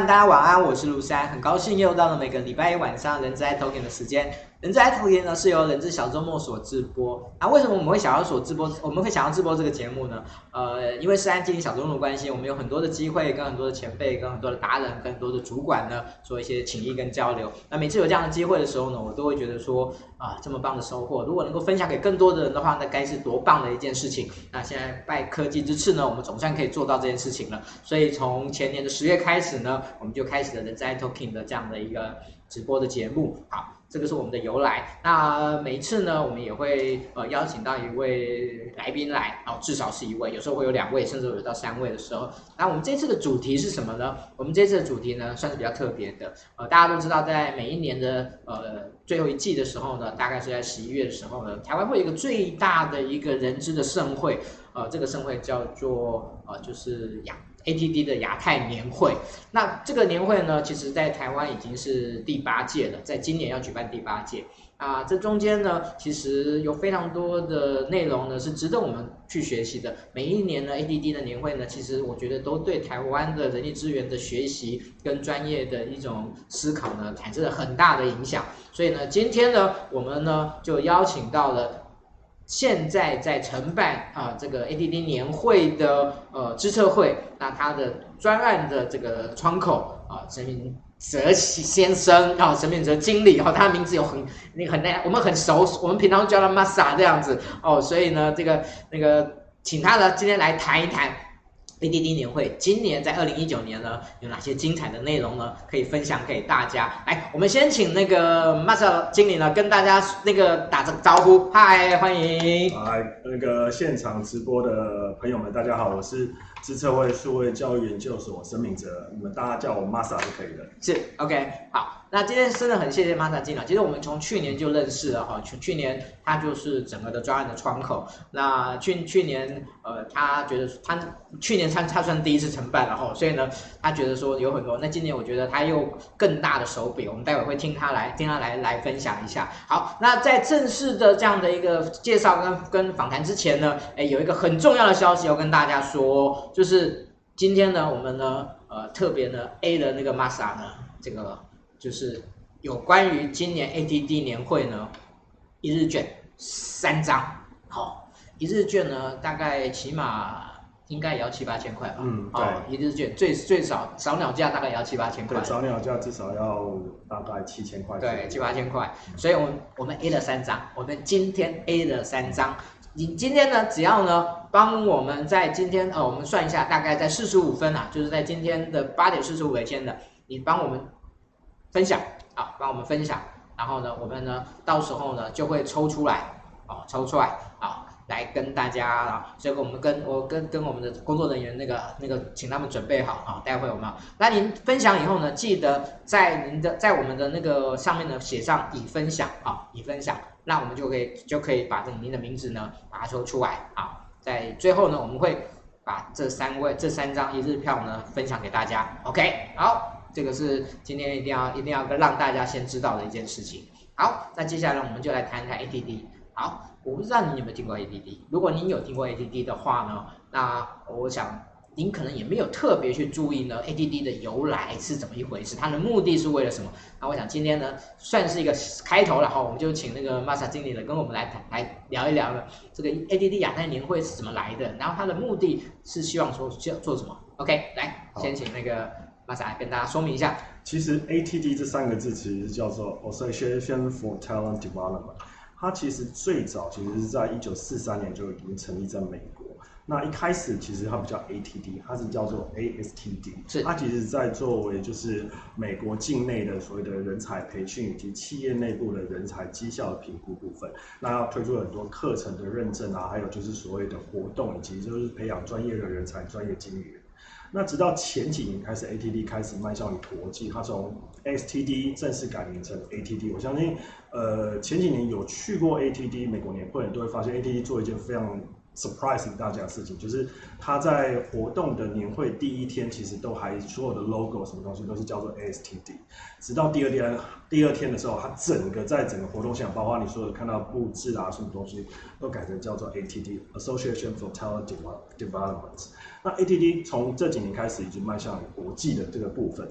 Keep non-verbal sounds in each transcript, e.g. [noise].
大家晚安，我是卢山，很高兴又到了每个礼拜一晚上人资 i Talking 的时间。人资 i Talkin 呢是由人资小周末所直播。那、啊、为什么我们会想要所直播？我们会想要直播这个节目呢？呃，因为是按经营小周末的关系，我们有很多的机会跟很多的前辈、跟很多的达人、跟很多的主管呢做一些情谊跟交流。那每次有这样的机会的时候呢，我都会觉得说啊，这么棒的收获，如果能够分享给更多的人的话，那该是多棒的一件事情。那现在拜科技之赐呢，我们总算可以做到这件事情了。所以从前年的十月开始呢，我们就开始了人资 i Talking 的这样的一个直播的节目。好，这个是我们的由来。那每一次呢，我们也会呃邀请到一位来宾来，哦，至少是一位，有时候会有两位，甚至有到三位的时候。那我们这次的主题是什么呢？我们这次的主题呢，算是比较特别的。呃，大家都知道，在每一年的呃最后一季的时候呢，大概是在十一月的时候呢，台湾会有一个最大的一个人资的盛会。呃，这个盛会叫做呃，就是养 ATD 的亚太年会。那这个年会呢，其实在台湾已经是第八届了，在今年要举办第八届。啊，这中间呢，其实有非常多的内容呢，是值得我们去学习的。每一年呢 ADD 的年会呢，其实我觉得都对台湾的人力资源的学习跟专业的一种思考呢，产生了很大的影响。所以呢，今天呢，我们呢就邀请到了。现在在承办啊这个 A D D 年会的呃资策会，那他的专案的这个窗口啊陈明哲先生啊陈明哲经理哈、啊，他的名字有很那个很那我们很熟，我们平常叫他 Masa 这样子哦，所以呢这个那个请他呢今天来谈一谈。ATD 年会今年在二零一九年呢，有哪些精彩的内容呢？可以分享给大家。来，我们先请那个 Masa 经理呢，跟大家那个打个招呼。嗨，欢迎。嗨，那个现场直播的朋友们，大家好，我是资策会数位教育研究所申明哲，你们大家叫我 Masa 就可以了。是，OK，好。那今天真的很谢谢 Masa 经理。其实我们从去年就认识了哈，去去年他就是整个的专案的窗口。那去去年呃，他觉得他去年他他算第一次承办了哈，所以呢，他觉得说有很多。那今年我觉得他又更大的手笔，我们待会会听他来听他来来分享一下。好，那在正式的这样的一个介绍跟跟访谈之前呢，哎，有一个很重要的消息要跟大家说，就是今天呢，我们呢呃特别呢 A 的那个 Masa 呢这个。就是有关于今年 ATD 年会呢，一日券三张，好、哦，一日券呢大概起码应该也要七八千块吧，嗯，对，哦、一日券最最少早鸟价大概也要七八千块，对，早鸟价至少要大概七千块，对，七八千块，所以我们我们 A 了三张，我们今天 A 了三张，你今天呢只要呢帮我们在今天呃我们算一下，大概在四十五分啊，就是在今天的八点四十五为签的，你帮我们。分享。啊，帮我们分享，然后呢，我们呢，到时候呢就会抽出来，啊，抽出来啊，来跟大家啊，所以我们跟我跟跟我们的工作人员那个那个，请他们准备好啊，待会我们，那您分享以后呢，记得在您的在我们的那个上面呢写上已分享啊，已分享，那我们就可以就可以把这您的名字呢把它抽出来啊，在最后呢，我们会把这三位这三张一日票呢分享给大家，OK，好。这个是今天一定要一定要让大家先知道的一件事情。好，那接下来我们就来谈一谈 ADD。好，我不知道你有没有听过 ADD，。如果您有听过 ADD 的话呢，那我想您可能也没有特别去注意呢 ADD 的由来是怎么一回事，它的目的是为了什么？那我想今天呢算是一个开头了哈，我们就请那个 Masa 经理呢跟我们来谈来聊一聊呢这个 ADD 亚太年会是怎么来的，然后它的目的是希望说要做什么？OK，来先请那个。马上来跟大家说明一下，其实 ATD 这三个字其实叫做 Association for Talent Development，它其实最早其实是在一九四三年就已经成立在美国。那一开始其实它不叫 ATD，它是叫做 ASTD，是它其实在作为就是美国境内的所谓的人才培训以及企业内部的人才绩效的评估部分。那要推出很多课程的认证啊，还有就是所谓的活动以及就是培养专业的人才、专业经理人。那直到前几年开始，ATD 开始迈向于国际，它从 STD 正式改名成 ATD。我相信，呃，前几年有去过 ATD 美国年会，都会发现 ATD 做一件非常 surprising 大家的事情，就是他在活动的年会第一天，其实都还所有的 logo 什么东西都是叫做 ASTD，直到第二天第二天的时候，他整个在整个活动现场，包括你所有看到布置啊什么东西，都改成叫做 ATD Association for Talent Development。那 ATD 从这几年开始已经迈向国际的这个部分。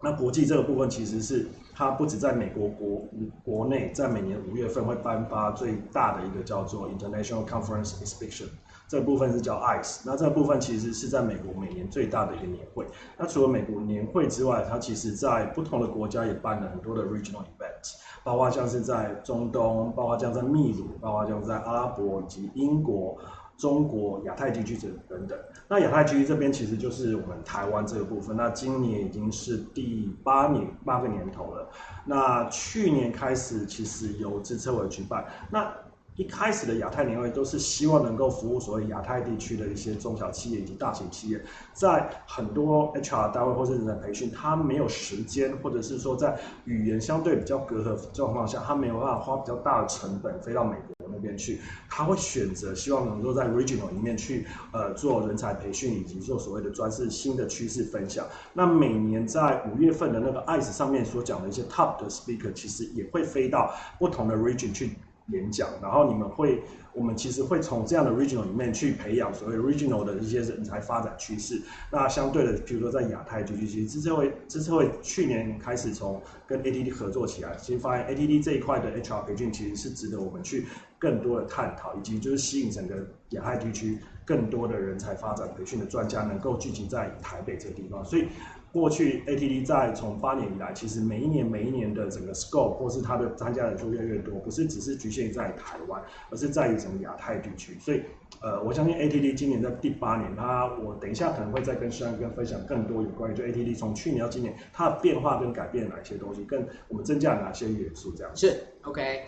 那国际这个部分其实是它不止在美国国国内，在每年五月份会颁发最大的一个叫做 International Conference Exhibition，这部分是叫 ICE。那这部分其实是在美国每年最大的一个年会。那除了美国年会之外，它其实在不同的国家也办了很多的 regional events，包括像是在中东，包括像在秘鲁，包括像在阿拉伯以及英国。中国、亚太地区等等等，那亚太区这边其实就是我们台湾这个部分。那今年已经是第八年八个年头了。那去年开始，其实由资策委举办。那一开始的亚太年会都是希望能够服务所谓亚太地区的一些中小企业以及大型企业，在很多 HR 单位或者人才培训，他没有时间，或者是说在语言相对比较隔阂状况下，他没有办法花比较大的成本飞到美国那边去，他会选择希望能够在 regional 里面去呃做人才培训以及做所谓的专是新的趋势分享。那每年在五月份的那个 ICE 上面所讲的一些 top 的 speaker，其实也会飞到不同的 region 去。演讲，然后你们会，我们其实会从这样的 regional 里面去培养所谓 regional 的一些人才发展趋势。那相对的，比如说在亚太地区，其实资策会这次会去年开始从跟 ATD 合作起来，其实发现 ATD 这一块的 HR 培训其实是值得我们去更多的探讨，以及就是吸引整个亚太地区更多的人才发展培训的专家能够聚集在台北这个地方，所以。过去 ATD 在从八年以来，其实每一年每一年的整个 scope 或是它的参加人数越来越多，不是只是局限在台湾，而是在于整个亚太地区。所以，呃，我相信 ATD 今年在第八年，它我等一下可能会再跟双哥分享更多有关于就 ATD 从去年到今年它的变化跟改变哪些东西，跟我们增加了哪些元素这样。是 OK，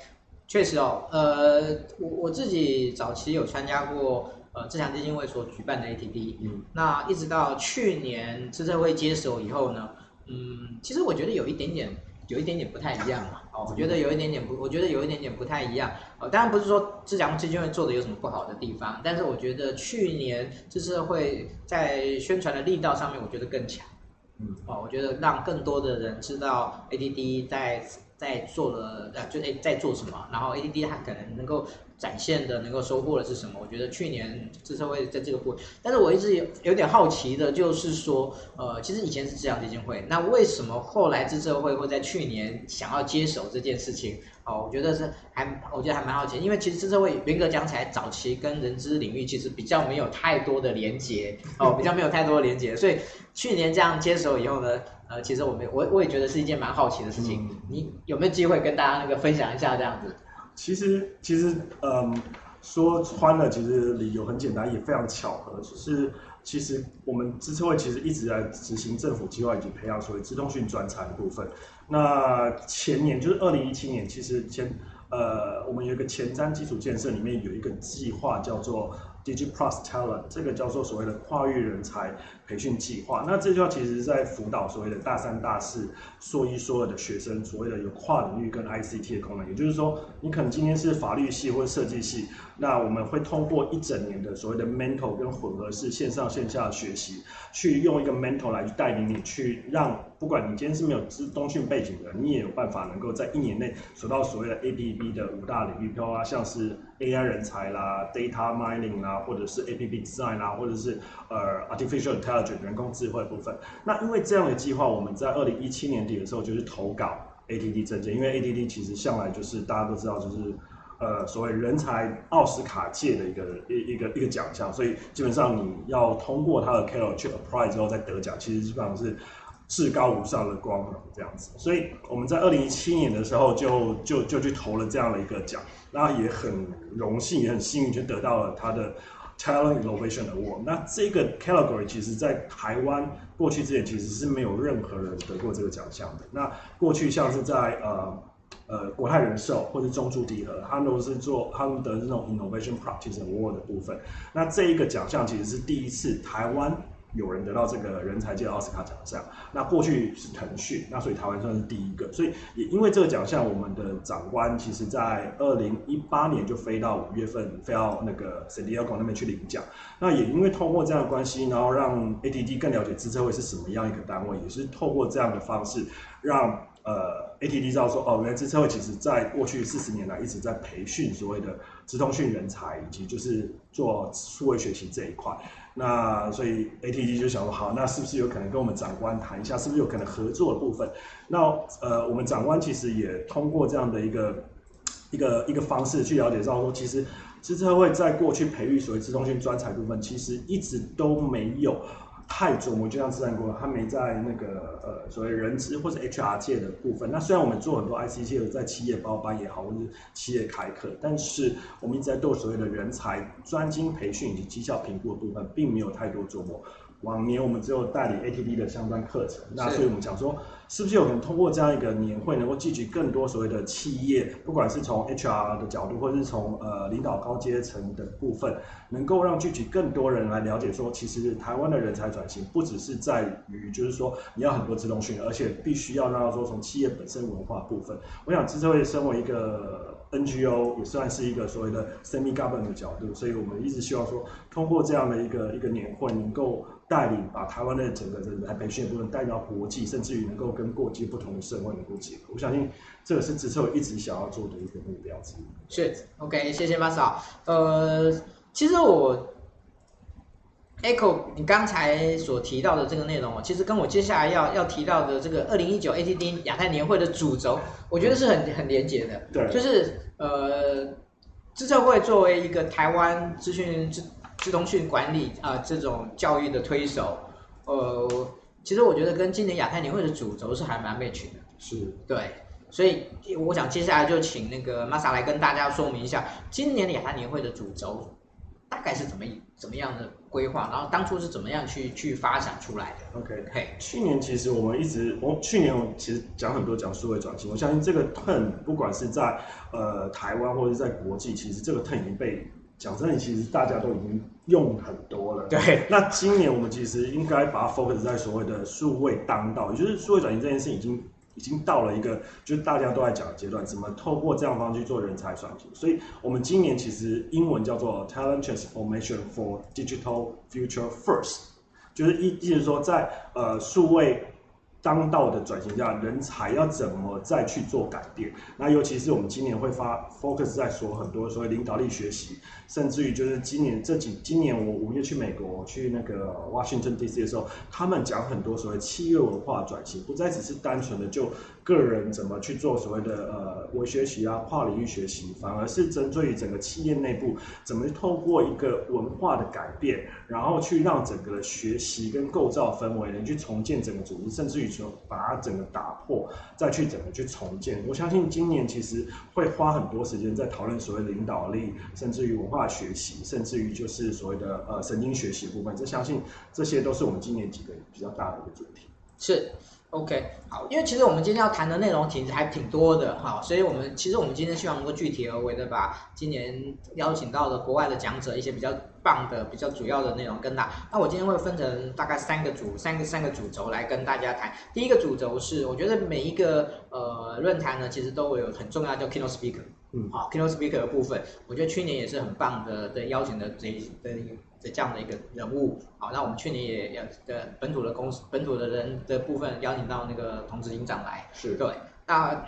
确实哦，呃，我我自己早期有参加过。呃，志强基金会所举办的 ATD，嗯，那一直到去年资策会接手以后呢，嗯，其实我觉得有一点点，有一点点不太一样嘛，哦，我觉得有一点点不，我觉得有一点点不太一样，哦，当然不是说志强基金会做的有什么不好的地方，但是我觉得去年资策会在宣传的力道上面，我觉得更强，嗯，哦，我觉得让更多的人知道 ATD 在在做了，呃，就诶在做什么，然后 A D D 它可能能够。展现的能够收获的是什么？我觉得去年资策会在这个部分，但是我一直有有点好奇的，就是说，呃，其实以前是志强基金会，那为什么后来资策会会在去年想要接手这件事情？哦，我觉得是还，我觉得还蛮好奇，因为其实资策会严格讲起来，早期跟人资领域其实比较没有太多的连结，哦，比较没有太多的连结，所以去年这样接手以后呢，呃，其实我们我我也觉得是一件蛮好奇的事情，嗯、你有没有机会跟大家那个分享一下这样子？其实，其实，嗯，说穿了，其实理由很简单，也非常巧合，就是其实我们资策会其实一直在执行政府计划以及培养所谓自动讯专才的部分。那前年就是二零一七年，其实前，呃，我们有一个前瞻基础建设里面有一个计划叫做。DigiPlus Talent 这个叫做所谓的跨域人才培训计划，那这句话其实在辅导所谓的大三、大四、硕一、硕二的学生，所谓的有跨领域跟 ICT 的功能。也就是说，你可能今天是法律系或设计系，那我们会通过一整年的所谓的 mentor 跟混合式线上线下的学习，去用一个 mentor 来带领你，去让不管你今天是没有资通讯背景的，你也有办法能够在一年内走到所谓的 ABB 的五大领域，标啊像是 AI 人才啦、Data Mining 啦。或者是 A P P Design 啦，或者是呃 Artificial Intelligence 人工智慧部分。那因为这样的计划，我们在二零一七年底的时候就是投稿 A T D 证件，因为 A T D 其实向来就是大家都知道，就是呃所谓人才奥斯卡界的一个一一个一个奖项，所以基本上你要通过它的 CALO 去 apply 之后再得奖，其实基本上是至高无上的光荣这样子。所以我们在二零一七年的时候就就就去投了这样的一个奖。那也很荣幸，也很幸运，就得到了他的 Talent Innovation Award。那这个 category 其实在台湾过去之前其实是没有任何人得过这个奖项的。那过去像是在呃呃国泰人寿或者中筑迪和，他们都是做他们的这种 Innovation Practice Award 的部分。那这一个奖项其实是第一次台湾有人得到这个人才界奥斯卡奖项。那过去是腾讯，那所以台湾算是第一个。所以也因为这个奖项，我们的长官其实在二零一八年就飞到五月份，飞到那个 San Diego 那边去领奖。那也因为透过这样的关系，然后让 ATD 更了解资策会是什么样一个单位，也是透过这样的方式让。呃，ATD 知道说，哦，原来资策会其实在过去四十年来一直在培训所谓的资通讯人才，以及就是做数位学习这一块。那所以 ATG 就想说，好，那是不是有可能跟我们长官谈一下，是不是有可能合作的部分？那呃，我们长官其实也通过这样的一个一个一个方式去了解到说，其实资策会在过去培育所谓资通讯专才部分，其实一直都没有。太琢磨，就像自然过，他没在那个呃所谓人资或者 HR 界的部分。那虽然我们做很多 IC 界的，在企业包班也好，或者企业开课，但是我们一直在做所谓的人才专精培训以及绩效评估的部分，并没有太多琢磨。往年我们只有代理 ATD 的相关课程，那所以我们讲说，是不是有可能通过这样一个年会，能够聚集更多所谓的企业，不管是从 HR 的角度，或者是从呃领导高阶层的部分，能够让聚集更多人来了解说，其实台湾的人才转型不只是在于就是说你要很多自动训练，而且必须要让他说从企业本身文化部分，我想资策会身为一个 NGO，也算是一个所谓的 semi government 的角度，所以我们一直希望说，通过这样的一个一个年会，能够。带领把台湾的整个人才培训部分带到国际，甚至于能够跟国际不同的社会能够结合。我相信这个是资策会一直想要做的一个目标之一。是，OK，谢谢马嫂。呃，其实我 Echo 你刚才所提到的这个内容，其实跟我接下来要要提到的这个二零一九 ATD 亚太年会的主轴，我觉得是很很连结的。对，就是呃，资策会作为一个台湾资讯资通讯管理啊、呃，这种教育的推手，呃，其实我觉得跟今年亚太年会的主轴是还蛮 match 的。是，对，所以我想接下来就请那个 Masa 来跟大家说明一下，今年的亚太年会的主轴大概是怎么怎么样的规划，然后当初是怎么样去去发展出来的。OK，嘿，去年其实我们一直，我去年我其实讲很多讲数位转型，我相信这个 turn 不管是在呃台湾或者是在国际，其实这个 turn 已经被。讲真的，其实大家都已经用很多了。对。那今年我们其实应该把它 focus 在所谓的数位当道，也就是数位转型这件事已经已经到了一个就是大家都在讲的阶段，怎么透过这样方式去做人才转型。所以我们今年其实英文叫做 Talent Transformation for Digital Future First，就是意意思说在呃数位。当道的转型下，人才要怎么再去做改变？那尤其是我们今年会发 focus 在说很多所谓领导力学习，甚至于就是今年这几今年我五月去美国去那个 Washington DC 的时候，他们讲很多所谓企业文化转型，不再只是单纯的就个人怎么去做所谓的呃微学习啊、跨领域学习，反而是针对于整个企业内部怎么透过一个文化的改变，然后去让整个的学习跟构造氛围能去重建整个组织，甚至于。说把它整个打破，再去整个去重建。我相信今年其实会花很多时间在讨论所谓领导力，甚至于文化学习，甚至于就是所谓的呃神经学习部分。这相信这些都是我们今年几个比较大的一个主题。是。OK，好，因为其实我们今天要谈的内容其实还挺多的哈，所以我们其实我们今天希望能够具体而为的把今年邀请到的国外的讲者一些比较棒的、比较主要的内容跟大。那我今天会分成大概三个组、三个三个主轴来跟大家谈。第一个主轴是，我觉得每一个呃论坛呢，其实都会有很重要叫 keynote speaker，嗯，好，keynote speaker 的部分，我觉得去年也是很棒的的邀请的这一的。的这样的一个人物，好，那我们去年也要的本土的公司、本土的人的部分邀请到那个童子营长来，是对，那。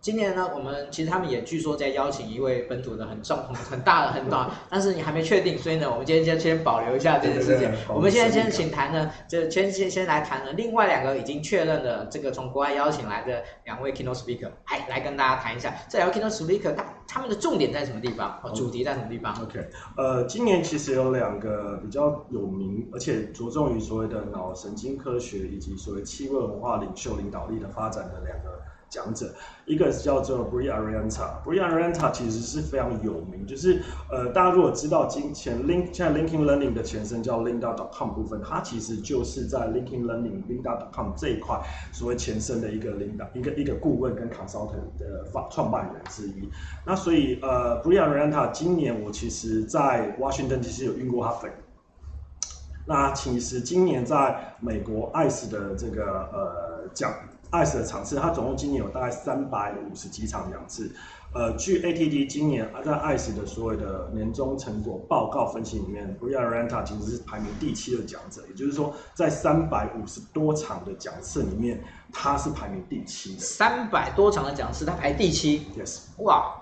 今年呢，我们其实他们也据说在邀请一位本土的很重、很很大的、很大，[laughs] 但是你还没确定，所以呢，我们今天先先保留一下这件事情。我们现在先请谈呢，就先先先来谈呢，另外两个已经确认的这个从国外邀请来的两位 keynote speaker，来来跟大家谈一下这两位 keynote speaker 他他们的重点在什么地方，主题在什么地方？OK，呃，今年其实有两个比较有名，而且着重于所谓的脑神经科学以及所谓气味文化领袖领导力的发展的两个。讲者，一个是叫做 Brie Arianta，Brie Arianta 其实是非常有名，就是呃，大家如果知道今前 Link 现在 Linking Learning 的前身叫 Linda.com 部分，它其实就是在 Linking Learning Linda.com 这一块所谓前身的一个领导一个一个顾问跟 consultant 的发创办人之一。那所以呃，Brie Arianta 今年我其实在 Washington 其实有遇过他粉。那其实今年在美国 ICE 的这个呃讲 ICE 的场次，它总共今年有大概三百五十几场两次。呃，据 ATD 今年在 ICE 的所谓的年终成果报告分析里面，Brilliant Oriental 其实是排名第七的讲者，也就是说，在三百五十多场的讲次里面，它是排名第七的。三百多场的讲次，它排第七。Yes。哇。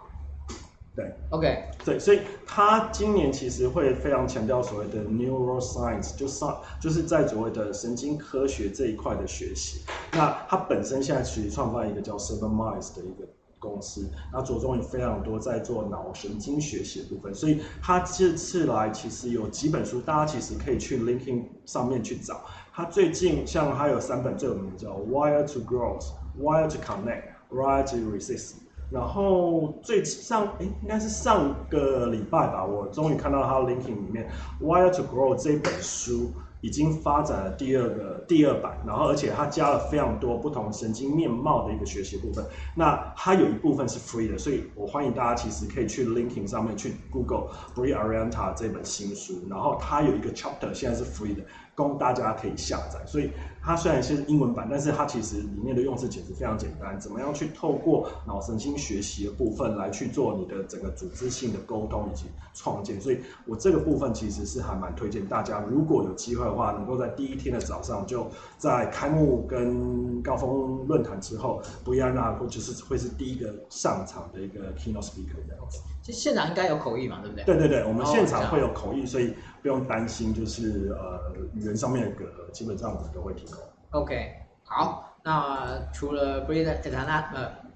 对，OK。对，所以他今年其实会非常强调所谓的 neuroscience，就上就是在所谓的神经科学这一块的学习。那他本身现在其实创办一个叫 Seven Minds 的一个。公司，那着重有非常多在做脑神经学习的部分，所以他这次来其实有几本书，大家其实可以去 LinkedIn 上面去找。他最近像他有三本最有名的叫 Wire to Growth、Wire to Connect、Wire to Resist。然后最上诶应该是上个礼拜吧，我终于看到他 LinkedIn 里面 Wire to Grow 这本书。已经发展了第二个第二版，然后而且它加了非常多不同神经面貌的一个学习部分。那它有一部分是 free 的，所以我欢迎大家其实可以去 LinkedIn 上面去 Google b r i a r i a n t a 这本新书，然后它有一个 chapter 现在是 free 的。供大家可以下载，所以它虽然是英文版，但是它其实里面的用词简直非常简单。怎么样去透过脑神经学习的部分来去做你的整个组织性的沟通以及创建？所以我这个部分其实是还蛮推荐大家，如果有机会的话，能够在第一天的早上就在开幕跟高峰论坛之后，不要让或就是会是第一个上场的一个 keynote speaker 这样子。其实现场应该有口译嘛，对不对？对对对，我们现场会有口译，所以不用担心，就是呃语言上面的隔阂，基本上我们都会提供。OK，好，那除了 Brilliant Oriental 呃。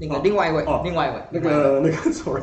那个另外一位，哦、另外一位，那个那个 sorry，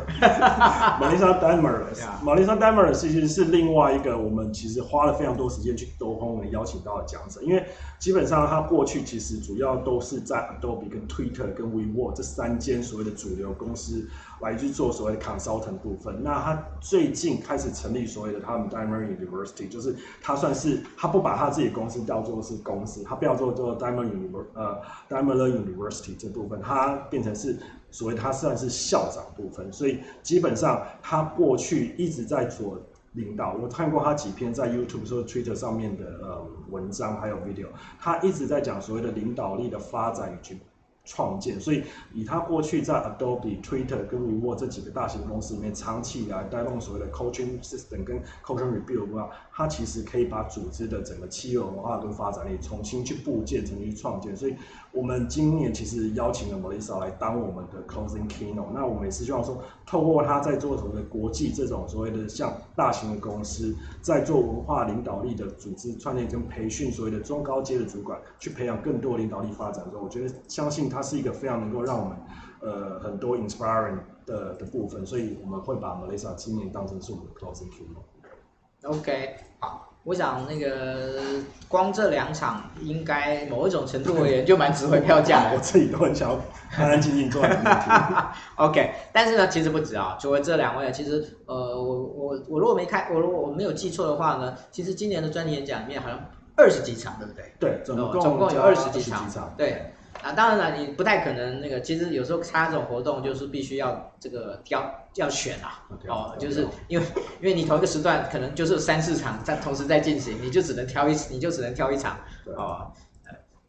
玛丽莎戴尔斯，玛丽莎戴尔斯其实是另外一个我们其实花了非常多时间去沟通，我们邀请到的讲者，因为基本上他过去其实主要都是在 Adobe、跟 Twitter、跟 WeWork 这三间所谓的主流公司来去做所谓的 consultant 部分。那他最近开始成立所谓的他们 Diamond University，就是他算是他不把他自己公司叫做是公司，他不要做做 Diamond University 呃 Diamond University 这部分，他变成是。所谓他算是校长部分，所以基本上他过去一直在做领导。我看过他几篇在 YouTube 或 Twitter 上面的呃文章，还有 video，他一直在讲所谓的领导力的发展与去创建。所以以他过去在 Adobe、Twitter 跟 w e w o r 这几个大型公司里面长期以来带动所谓的 coaching system 跟 coaching review 的话，他其实可以把组织的整个企业文化跟发展力重新去部件，重新去创建。所以。我们今年其实邀请了 Melissa 来当我们的 closing keynote，那我们也是希望说，透过他在做所谓的国际这种所谓的像大型的公司，在做文化领导力的组织创建跟培训，所谓的中高阶的主管，去培养更多领导力发展的时候，我觉得相信它是一个非常能够让我们呃很多 inspiring 的的部分，所以我们会把 Melissa 今年当成是我们的 closing keynote。OK，好。我想那个光这两场，应该某一种程度而言就蛮值回票价的。[laughs] 我自己都很想要安安静静坐在那边。[laughs] OK，但是呢，其实不止啊，除了这两位，其实呃，我我我如果没看，我如果我没有记错的话呢，其实今年的专题演讲里面好像二十几场，对不对？对，总共总共有二十。几场对。啊，当然了，你不太可能那个，其实有时候参加这种活动就是必须要这个挑要选啊哦，就是因为因为你同一个时段可能就是三四场在同时在进行，你就只能挑一你就只能挑一场，哦，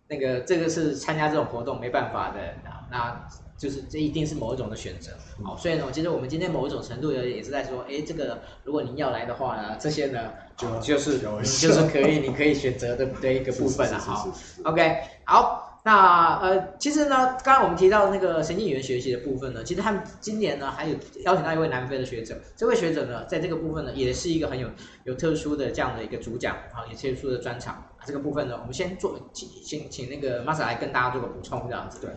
那个这个是参加这种活动没办法的啊，那就是这一定是某一种的选择，哦，所以呢，其实我们今天某一种程度的也是在说，哎，这个如果您要来的话呢，这些呢就就是就是可以你可以选择的的一个部分了，好，OK，好。那呃，其实呢，刚刚我们提到那个神经语言学习的部分呢，其实他们今年呢还有邀请到一位南非的学者，这位学者呢，在这个部分呢，也是一个很有有特殊的这样的一个主讲啊，也特殊的专场。这个部分呢，我们先做，请请请那个 Masa 来跟大家做个补充，这样子。对。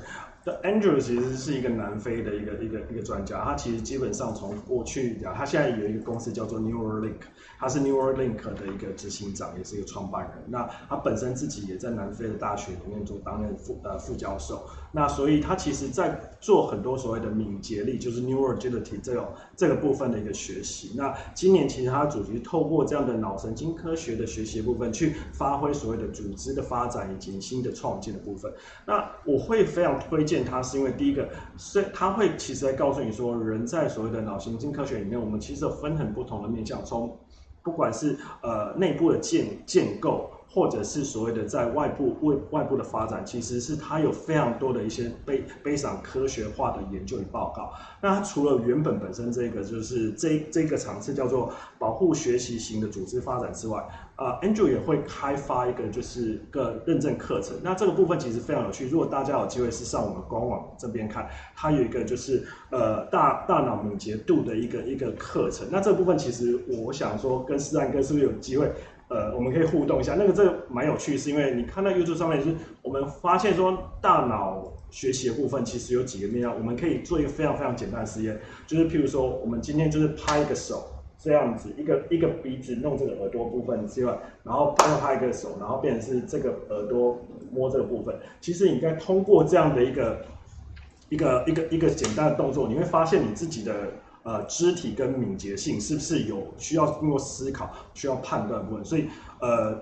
那 Andrew 其实是一个南非的一个一个一个专家，他其实基本上从过去讲，他现在有一个公司叫做 Neuralink，他是 Neuralink 的一个执行长，也是一个创办人。那他本身自己也在南非的大学里面做担任副呃副教授。那所以他其实在做很多所谓的敏捷力，就是 Neuragility 这种这个部分的一个学习。那今年其实他主题透过这样的脑神经科学的学习部分，去发挥所谓的组织的发展以及新的创建的部分。那我会非常推荐。它是因为第一个，所以他会其实在告诉你说，人在所谓的脑神经科学里面，我们其实有分很不同的面向，从不管是呃内部的建建构。或者是所谓的在外部外外部的发展，其实是它有非常多的一些非非常科学化的研究与报告。那它除了原本本身这个就是这这个场次叫做保护学习型的组织发展之外，呃，Andrew 也会开发一个就是个认证课程。那这个部分其实非常有趣。如果大家有机会是上我们官网这边看，它有一个就是呃大大脑敏捷度的一个一个课程。那这部分其实我想说跟思翰哥是不是有机会？呃，我们可以互动一下，那个这个蛮有趣，是因为你看到 YouTube 上面，就是我们发现说大脑学习的部分其实有几个面向，我们可以做一个非常非常简单的实验，就是譬如说我们今天就是拍一个手这样子，一个一个鼻子弄这个耳朵部分之外，然后拍拍一个手，然后变成是这个耳朵摸这个部分，其实你在通过这样的一个一个一个一个简单的动作，你会发现你自己的。呃，肢体跟敏捷性是不是有需要经过思考、需要判断部分？所以，呃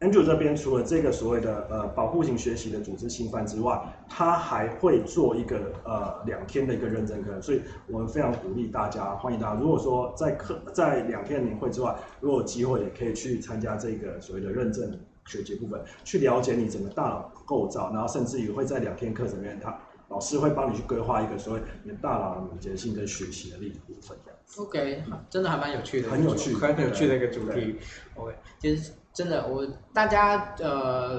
，Andrew 这边除了这个所谓的呃保护型学习的组织侵犯之外，他还会做一个呃两天的一个认证课。所以我们非常鼓励大家，欢迎大家。如果说在课在两天年会之外，如果有机会也可以去参加这个所谓的认证学习部分，去了解你整个大脑构造，然后甚至于会在两天课程里面他。老师会帮你去规划一个所谓你的大脑敏捷性跟学习的力的部分。OK，真的还蛮有趣的，很有趣，很有趣的一个主题。OK，其实真的，我大家呃，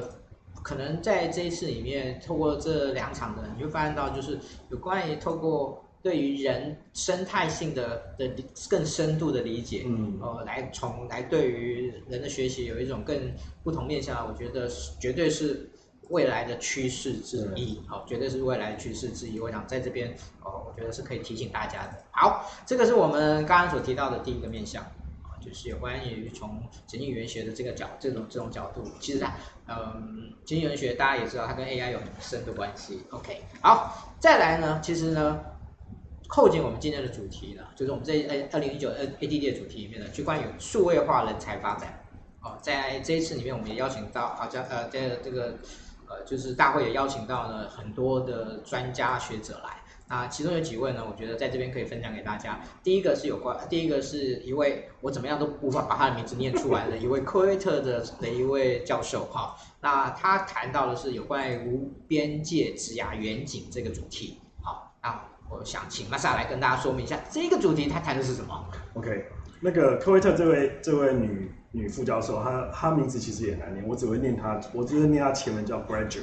可能在这一次里面，透过这两场的，你会发现到就是有关于透过对于人生态性的的更深度的理解，嗯，呃，来从来对于人的学习有一种更不同面向，我觉得绝对是。未来的趋势之一，好，绝对是未来的趋势之一。我想在这边，哦，我觉得是可以提醒大家的。好，这个是我们刚刚所提到的第一个面向，啊，就是有关于从神经语言学的这个角，这种这种角度，其实它，嗯，神经语言学大家也知道，它跟 AI 有很深的关系。OK，好，再来呢，其实呢，扣紧我们今天的主题呢，就是我们这呃二零一九 ADD 的主题里面呢，就关于数位化人才发展。哦，在这一次里面，我们也邀请到好像呃，在这个。呃，就是大会也邀请到了很多的专家学者来，那其中有几位呢，我觉得在这边可以分享给大家。第一个是有关，第一个是一位我怎么样都无法把他的名字念出来的一位科威特的的一位教授哈。那他谈到的是有关于无边界职涯远景这个主题。好，那我想请玛莎来跟大家说明一下这个主题他谈的是什么？OK，那个科威特这位这位女。女副教授，她她名字其实也难念，我只会念她，我只会念她前面叫 graduate，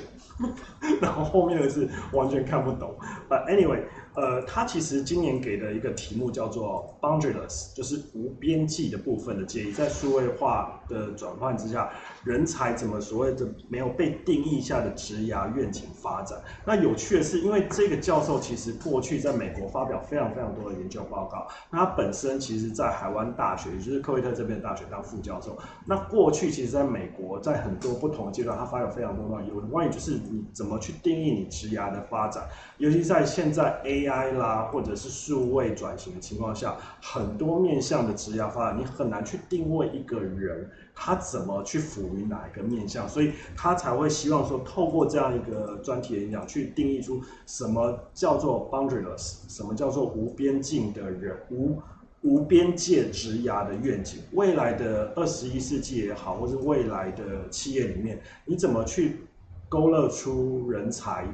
[laughs] 然后后面的是完全看不懂。But anyway。呃，他其实今年给的一个题目叫做 boundaryless，就是无边际的部分的建议，在数位化的转换之下，人才怎么所谓的没有被定义下的职涯愿景发展？那有趣的是，因为这个教授其实过去在美国发表非常非常多的研究报告，那他本身其实在海湾大学，也就是科威特这边的大学当副教授。那过去其实在美国，在很多不同的阶段，他发表非常多的有关于就是你怎么去定义你职涯的发展，尤其在现在 A AI 啦，或者是数位转型的情况下，很多面向的职业发展，你很难去定位一个人，他怎么去属于哪一个面向，所以他才会希望说，透过这样一个专题演讲，去定义出什么叫做 boundaryless，什么叫做无边境的人，无无边界职涯的愿景，未来的二十一世纪也好，或是未来的企业里面，你怎么去勾勒出人才？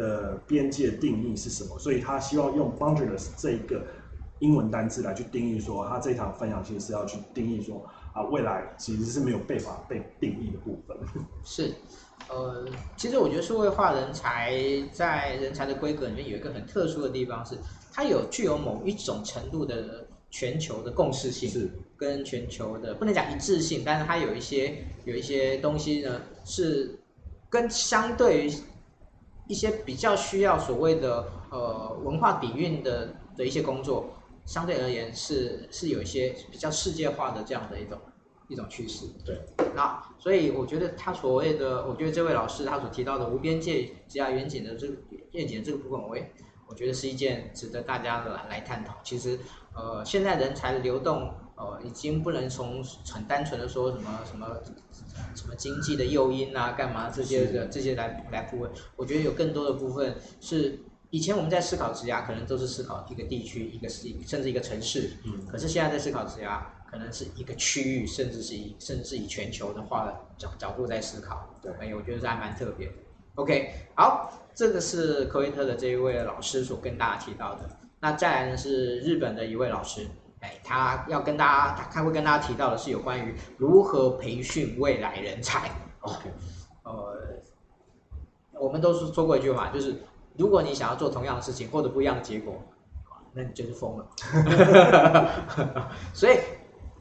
的边界定义是什么？所以他希望用 boundaryless 这一个英文单词来去定义说，他这场分享其实是要去定义说啊，未来其实是没有办法被定义的部分。[laughs] 是，呃，其实我觉得数位化人才在人才的规格里面有一个很特殊的地方是，它有具有某一种程度的全球的共识性，是跟全球的不能讲一致性，但是它有一些有一些东西呢是跟相对于。一些比较需要所谓的呃文化底蕴的的一些工作，相对而言是是有一些比较世界化的这样的一种一种趋势。对，那所以我觉得他所谓的，我觉得这位老师他所提到的无边界职涯远景的这个愿景的这个部分，我也我觉得是一件值得大家的来探讨。其实呃，现在人才的流动。哦，已经不能从很单纯的说什么什么什么经济的诱因啊，干嘛这些的这些来来部分，我觉得有更多的部分是以前我们在思考职涯，可能都是思考一个地区、一个市，甚至一个城市。嗯。可是现在在思考职涯，可能是一个区域，甚至是以甚至是以全球的话的角角度在思考。对。哎，我觉得这还蛮特别的。OK，好，这个是科威特的这一位老师所跟大家提到的。那再来呢是日本的一位老师，哎，他要跟大家，他会跟大家提到的是有关于如何培训未来人才。OK，呃，我们都是说过一句话，就是。如果你想要做同样的事情，获得不一样的结果，那你就是疯了。[laughs] 所以，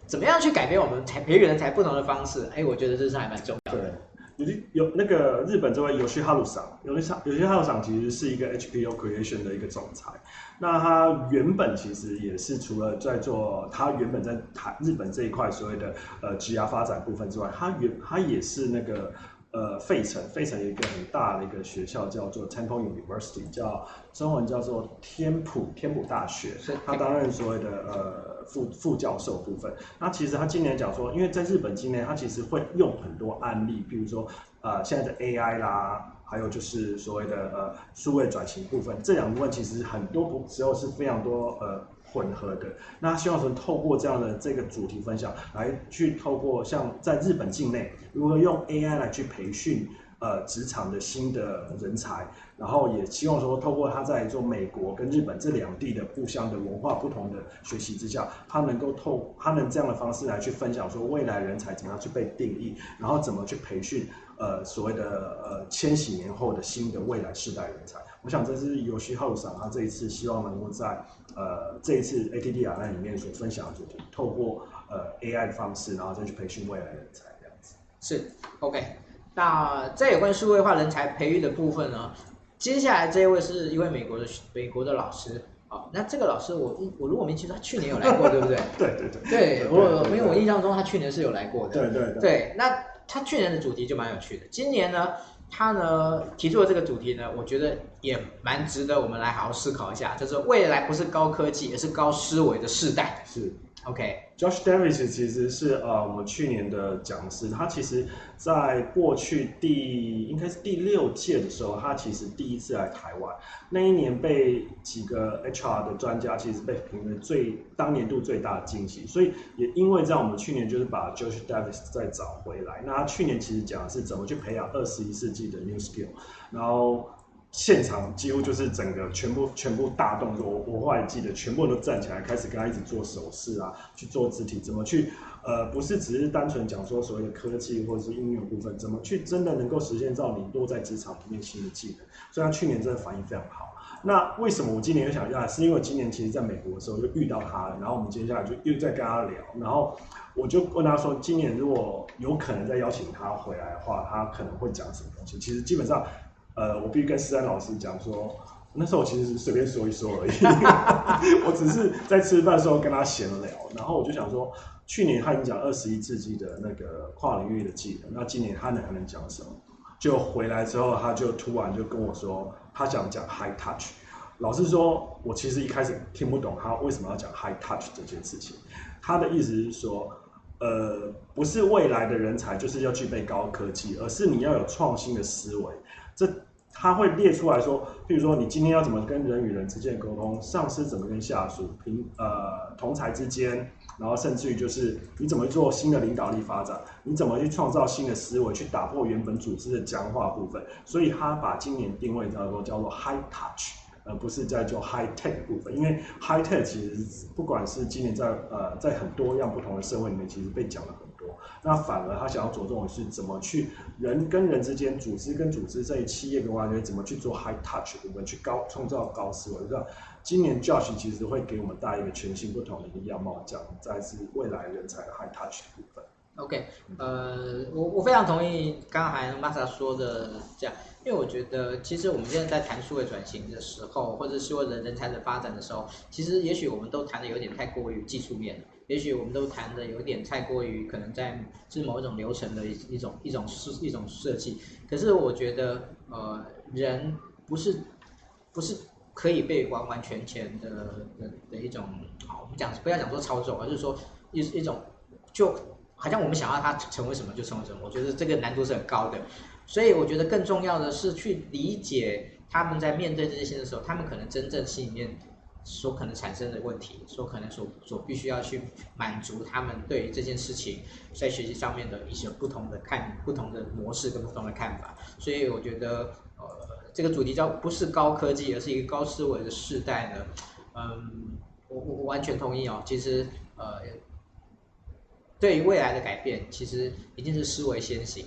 怎么样去改变我们才培育人才不同的方式？哎，我觉得这是还蛮重要的。对，有有那个日本这位有西哈鲁桑，游西有西哈鲁桑其实是一个 HPO Creation 的一个总裁。那他原本其实也是除了在做他原本在台日本这一块所谓的呃职涯发展部分之外，他原他也是那个。呃，费城，费城有一个很大的一个学校叫做 Temple University，叫中文叫做天普天普大学，他担任所谓的呃副副教授部分。那其实他今年讲说，因为在日本境内，他其实会用很多案例，比如说呃现在的 AI 啦，还有就是所谓的呃数位转型部分，这两部分其实很多时候是非常多呃。混合的，那希望说透过这样的这个主题分享，来去透过像在日本境内如何用 AI 来去培训呃职场的新的人才，然后也希望说透过他在做美国跟日本这两地的互相的文化不同的学习之下，他能够透他能这样的方式来去分享说未来人才怎么样去被定义，然后怎么去培训呃所谓的呃千禧年后的新的未来世代人才。我想这是游西哈鲁桑他这一次希望能够在呃这一次 ATD 亚兰里面所分享的主题，透过呃 AI 的方式，然后再去培训未来人才这样子。是，OK。那在有关数位化人才培育的部分呢，接下来这一位是一位美国的美国的老师哦。那这个老师我我如果没记错，他去年有来过，对不对？[laughs] 对对对。对，我因为我印象中他去年是有来过的。对对对。对，那他去年的主题就蛮有趣的。今年呢？他呢提出的这个主题呢，我觉得也蛮值得我们来好好思考一下，就是未来不是高科技，而是高思维的世代。是。OK，Josh Davis 其实是呃我们去年的讲师，他其实在过去第应该是第六届的时候，他其实第一次来台湾，那一年被几个 HR 的专家其实被评为最当年度最大的惊喜，所以也因为这样，我们去年就是把 Josh Davis 再找回来。那他去年其实讲的是怎么去培养二十一世纪的 New Skill，然后。现场几乎就是整个全部全部大动作，我我后来记得全部都站起来，开始跟他一起做手势啊，去做肢体，怎么去呃不是只是单纯讲说所谓的科技或者是应用部分，怎么去真的能够实现到你落在职场里面新的技能。所以他去年真的反应非常好。那为什么我今年又想要？是因为今年其实在美国的时候就遇到他了，然后我们接下来就又在跟他聊，然后我就问他说，今年如果有可能再邀请他回来的话，他可能会讲什么东西？其实基本上。呃，我必须跟思安老师讲说，那时候我其实是随便说一说而已，[laughs] 我只是在吃饭的时候跟他闲聊，然后我就想说，去年他已经讲二十一世纪的那个跨领域的技能，那今年他能还能讲什么？就回来之后，他就突然就跟我说，他想讲 high touch。老实说，我其实一开始听不懂他为什么要讲 high touch 这件事情。他的意思是说，呃，不是未来的人才就是要具备高科技，而是你要有创新的思维。这他会列出来说，譬如说你今天要怎么跟人与人之间沟通，上司怎么跟下属，平呃同才之间，然后甚至于就是你怎么做新的领导力发展，你怎么去创造新的思维，去打破原本组织的僵化部分。所以他把今年定位叫做叫做 high touch，而不是在做 high tech 部分。因为 high tech 其实不管是今年在呃在很多样不同的社会里面，其实被讲了很多。那反而他想要着重的是怎么去人跟人之间、组织跟组织在企业跟外界怎么去做 high touch 部分，去高创造高思维。我觉得今年 Josh 其实会给我们带一个全新不同的一个样貌，讲在是未来人才的 high touch 部分。OK，呃，我我非常同意刚才 Masa 说的这样，因为我觉得其实我们现在在谈数位转型的时候，或者是说人人才的发展的时候，其实也许我们都谈的有点太过于技术面了。也许我们都谈的有点太过于可能在是某一种流程的一一种一种设一种设计，可是我觉得呃人不是不是可以被完完全全的的的一种好，我们讲不要讲说操纵，而是说一一种就好像我们想要它成为什么就成为什么，我觉得这个难度是很高的，所以我觉得更重要的是去理解他们在面对这些的时候，他们可能真正心里面所可能产生的问题，所可能所所必须要去满足他们对于这件事情在学习上面的一些不同的看不同的模式跟不同的看法。所以我觉得，呃，这个主题叫不是高科技，而是一个高思维的世代呢。嗯，我我完全同意哦。其实，呃，对于未来的改变，其实一定是思维先行，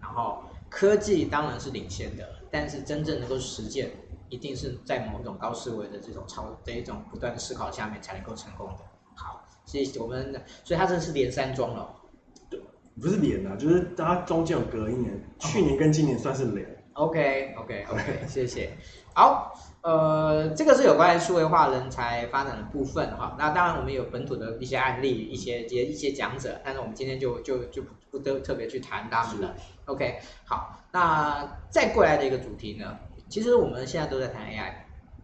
然后科技当然是领先的，但是真正能够实践，一定是在某种高思维的这种超的一种不断的思考下面才能够成功的。好，所以我们所以它这是连三庄了，对，不是连啊，就是它中间有隔一年，哦、去年跟今年算是连。OK OK OK，[laughs] 谢谢。好，呃，这个是有关于数位化人才发展的部分哈。那当然我们有本土的一些案例，一些一些一些讲者，但是我们今天就就就不得特别去谈他们了。OK，好，那再过来的一个主题呢，其实我们现在都在谈 AI，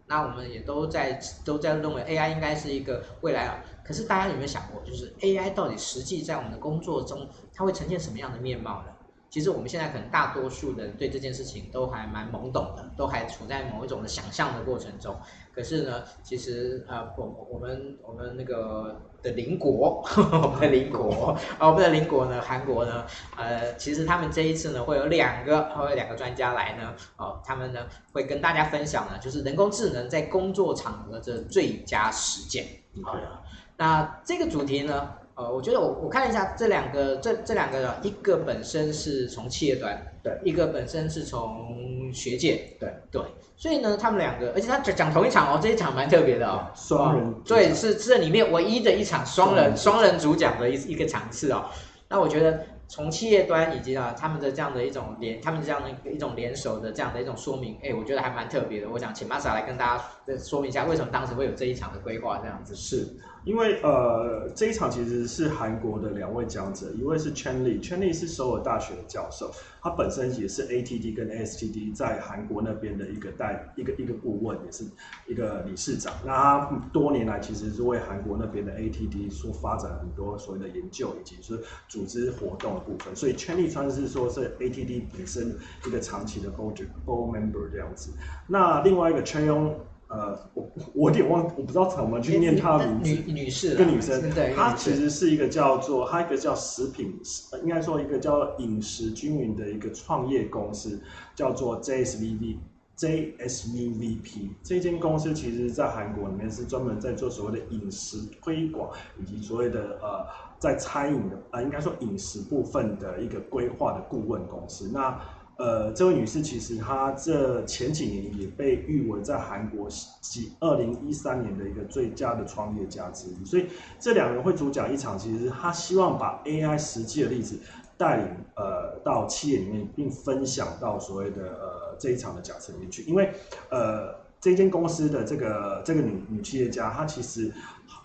那我们也都在都在认为 AI 应该是一个未来啊。可是大家有没有想过，就是 AI 到底实际在我们的工作中，它会呈现什么样的面貌呢？其实我们现在可能大多数人对这件事情都还蛮懵懂的，都还处在某一种的想象的过程中。可是呢，其实呃，我我们我们那个的邻国，[laughs] 我们的邻国，啊，我们的邻国呢，韩国呢，呃，其实他们这一次呢，会有两个，会有两个专家来呢，哦，他们呢会跟大家分享呢，就是人工智能在工作场合的最佳实践。好的，那这个主题呢？呃，我觉得我我看了一下这两个，这这两个，一个本身是从企业端，对，一个本身是从学界，对对，所以呢，他们两个，而且他讲讲同一场哦，这一场蛮特别的哦，双人，对，是这里面唯一的一场双人双人主讲的一一个场次哦，那我觉得。从企业端以及啊他们的这样的一种联，他们这样的一种联手的这样的一种说明，哎，我觉得还蛮特别的。我想请 Masa 来跟大家说明一下，为什么当时会有这一场的规划这样子。是因为呃这一场其实是韩国的两位讲者，一位是 Chen Li，Chen Li 是首尔大学的教授，他本身也是 ATD 跟 STD 在韩国那边的一个代一个一个顾问，也是一个理事长。那他多年来其实是为韩国那边的 ATD 所发展很多所谓的研究以及是组织活动。部分，所以 Chen Li 算是说是 ATD 本身一个长期的 board board member 这样子。那另外一个 Chen Yong，呃，我我有点忘，我不知道怎么去念她的名字。女女士，一个女生，对，她其实是一个叫做，她一个叫食品，应该说一个叫饮食均匀的一个创业公司，叫做 JSVV JSVVP。这间公司其实在韩国里面是专门在做所谓的饮食推广以及所谓的呃。在餐饮的呃，应该说饮食部分的一个规划的顾问公司。那呃，这位女士其实她这前几年也被誉为在韩国几二零一三年的一个最佳的创业家之一。所以这两个人会主讲一场，其实她希望把 AI 实际的例子带领呃到企业里面，并分享到所谓的呃这一场的讲师里面去。因为呃这间公司的这个这个女女企业家，她其实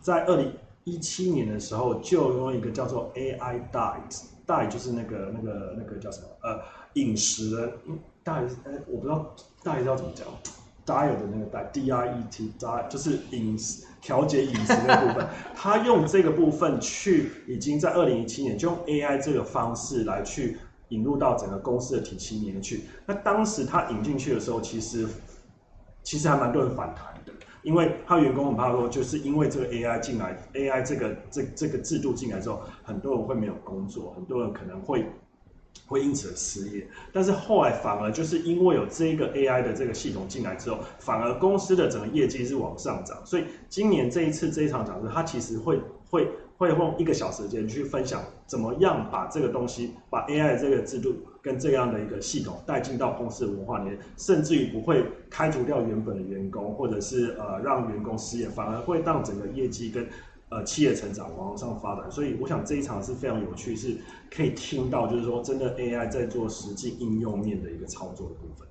在二零。一七年的时候，就用一个叫做 AI Diet，Diet 就是那个那个那个叫什么呃饮食的 Diet，哎我不知道 Diet 要怎么讲，Diet 的那个 Diet，D I E T，Diet 就是饮食调节饮食的部分。[laughs] 他用这个部分去，已经在二零一七年就用 AI 这个方式来去引入到整个公司的体系里面去。那当时他引进去的时候，其实其实还蛮多人反弹。因为他员工很怕说，就是因为这个 AI 进来，AI 这个这这个制度进来之后，很多人会没有工作，很多人可能会会因此而失业。但是后来反而就是因为有这个 AI 的这个系统进来之后，反而公司的整个业绩是往上涨。所以今年这一次这一场讲座，他其实会会。会用一个小时间去分享怎么样把这个东西，把 AI 这个制度跟这样的一个系统带进到公司的文化里面，甚至于不会开除掉原本的员工，或者是呃让员工失业，反而会让整个业绩跟呃企业成长往上发展。所以我想这一场是非常有趣，是可以听到就是说真的 AI 在做实际应用面的一个操作的部分。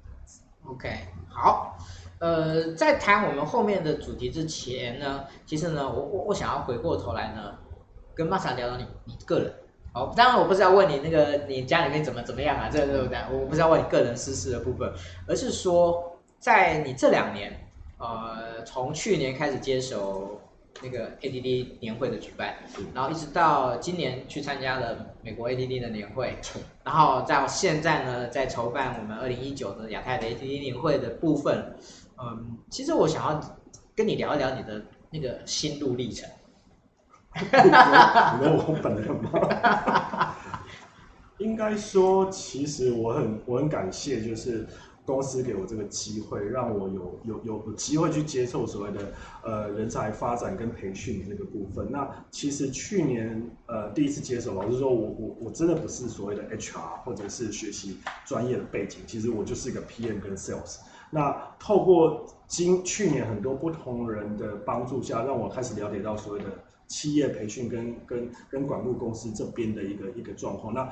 OK，好，呃，在谈我们后面的主题之前呢，其实呢，我我我想要回过头来呢。跟 Masa 聊聊你你个人，哦，当然我不是要问你那个你家里面怎么怎么样啊，这个对不对？我不是要问你个人私事的部分，而是说在你这两年，呃，从去年开始接手那个 ADD 年会的举办，然后一直到今年去参加了美国 ADD 的年会，然后到现在呢，在筹办我们二零一九的亚太的 ADD 年会的部分，嗯，其实我想要跟你聊一聊你的那个心路历程。[laughs] 你问我本人吗？[laughs] 应该说，其实我很我很感谢，就是。公司给我这个机会，让我有有有机会去接受所谓的呃人才发展跟培训这个部分。那其实去年呃第一次接手，老实说我我我真的不是所谓的 HR 或者是学习专业的背景，其实我就是一个 PM 跟 Sales。那透过今去年很多不同人的帮助下，让我开始了解到所谓的企业培训跟跟跟管顾公司这边的一个一个状况。那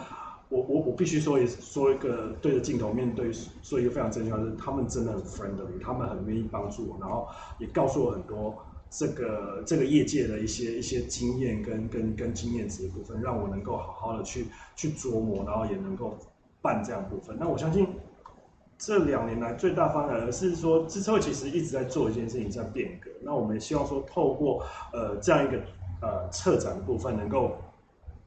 我我我必须说一说一个对着镜头面对说一个非常真心话，就是他们真的很 friendly，他们很愿意帮助我，然后也告诉我很多这个这个业界的一些一些经验跟跟跟经验值的部分，让我能够好好的去去琢磨，然后也能够办这样部分。那我相信这两年来最大方向是说，智策会其实一直在做一件事情在变革。那我们也希望说，透过呃这样一个呃策展的部分，能够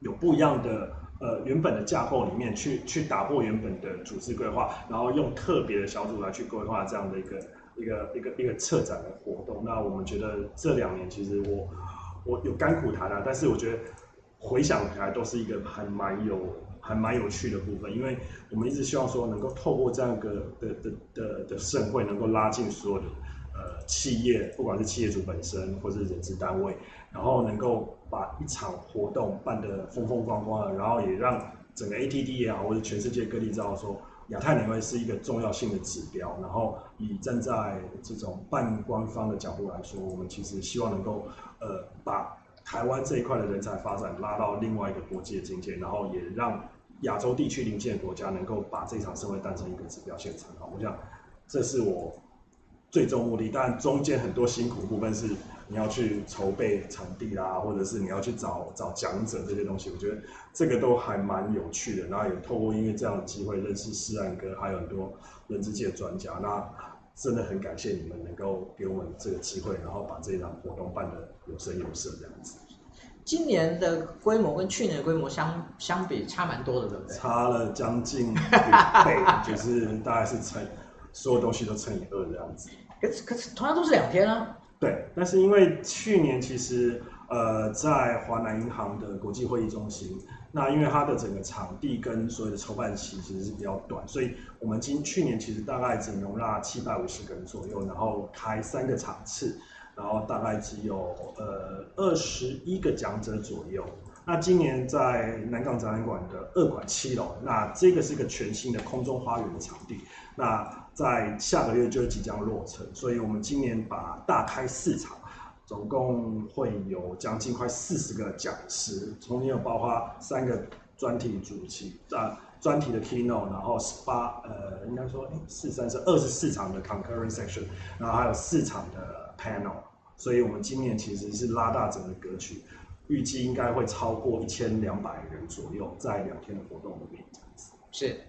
有不一样的。呃，原本的架构里面去去打破原本的组织规划，然后用特别的小组来去规划这样的一个一个一个一个策展的活动。那我们觉得这两年其实我我有甘苦谈啊，但是我觉得回想起来都是一个还蛮有还蛮有趣的部分，因为我们一直希望说能够透过这样一个的的的的盛会，能够拉近所有的呃企业，不管是企业主本身或是人资单位，然后能够。把一场活动办得风风光光的，然后也让整个 ATD 也好，或者全世界各地知道说亚太年会是一个重要性的指标。然后以站在这种半官方的角度来说，我们其实希望能够呃把台湾这一块的人才发展拉到另外一个国际的境界，然后也让亚洲地区邻近的国家能够把这场盛会当成一个指标现场。我想这是我最终目的，但中间很多辛苦部分是。你要去筹备场地啦，或者是你要去找找讲者这些东西，我觉得这个都还蛮有趣的。然后也透过因为这样的机会认识世安哥，还有很多人资界的专家。那真的很感谢你们能够给我们这个机会，然后把这一场活动办得有声有色这样子。今年的规模跟去年的规模相相比差蛮多的，对不对？差了将近一倍，[laughs] 就是大概是乘所有东西都乘以二这样子。可是可是同样都是两天啊。对，但是因为去年其实呃在华南银行的国际会议中心，那因为它的整个场地跟所有的筹办期其实是比较短，所以我们今去年其实大概只容纳七百五十个人左右，然后开三个场次，然后大概只有呃二十一个讲者左右。那今年在南港展览馆的二馆七楼，那这个是一个全新的空中花园的场地，那。在下个月就即将落成，所以我们今年把大开四场，总共会有将近快四十个讲师，中间有包括三个专题主题，啊，专题的 keynote，然后十八呃，应该说哎四三是二十四场的 concurrent section，然后还有四场的 panel，所以我们今年其实是拉大整个格局，预计应该会超过一千两百人左右，在两天的活动里面这样子。是。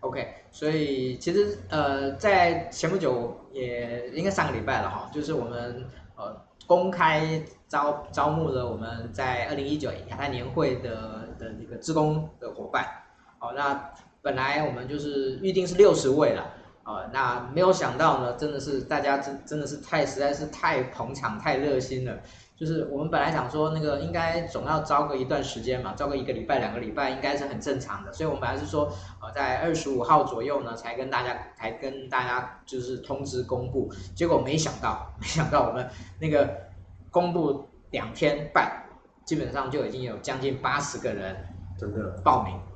OK，所以其实呃，在前不久也应该上个礼拜了哈，就是我们呃公开招招募了我们在二零一九亚太年会的的一个职工的伙伴，好，那本来我们就是预定是六十位了，呃，那没有想到呢，真的是大家真真的是太实在是太捧场太热心了。就是我们本来想说那个应该总要招个一段时间嘛，招个一个礼拜两个礼拜应该是很正常的，所以我们本来是说呃在二十五号左右呢才跟大家才跟大家就是通知公布，结果没想到没想到我们那个公布两天半，基本上就已经有将近八十个人真的。报名。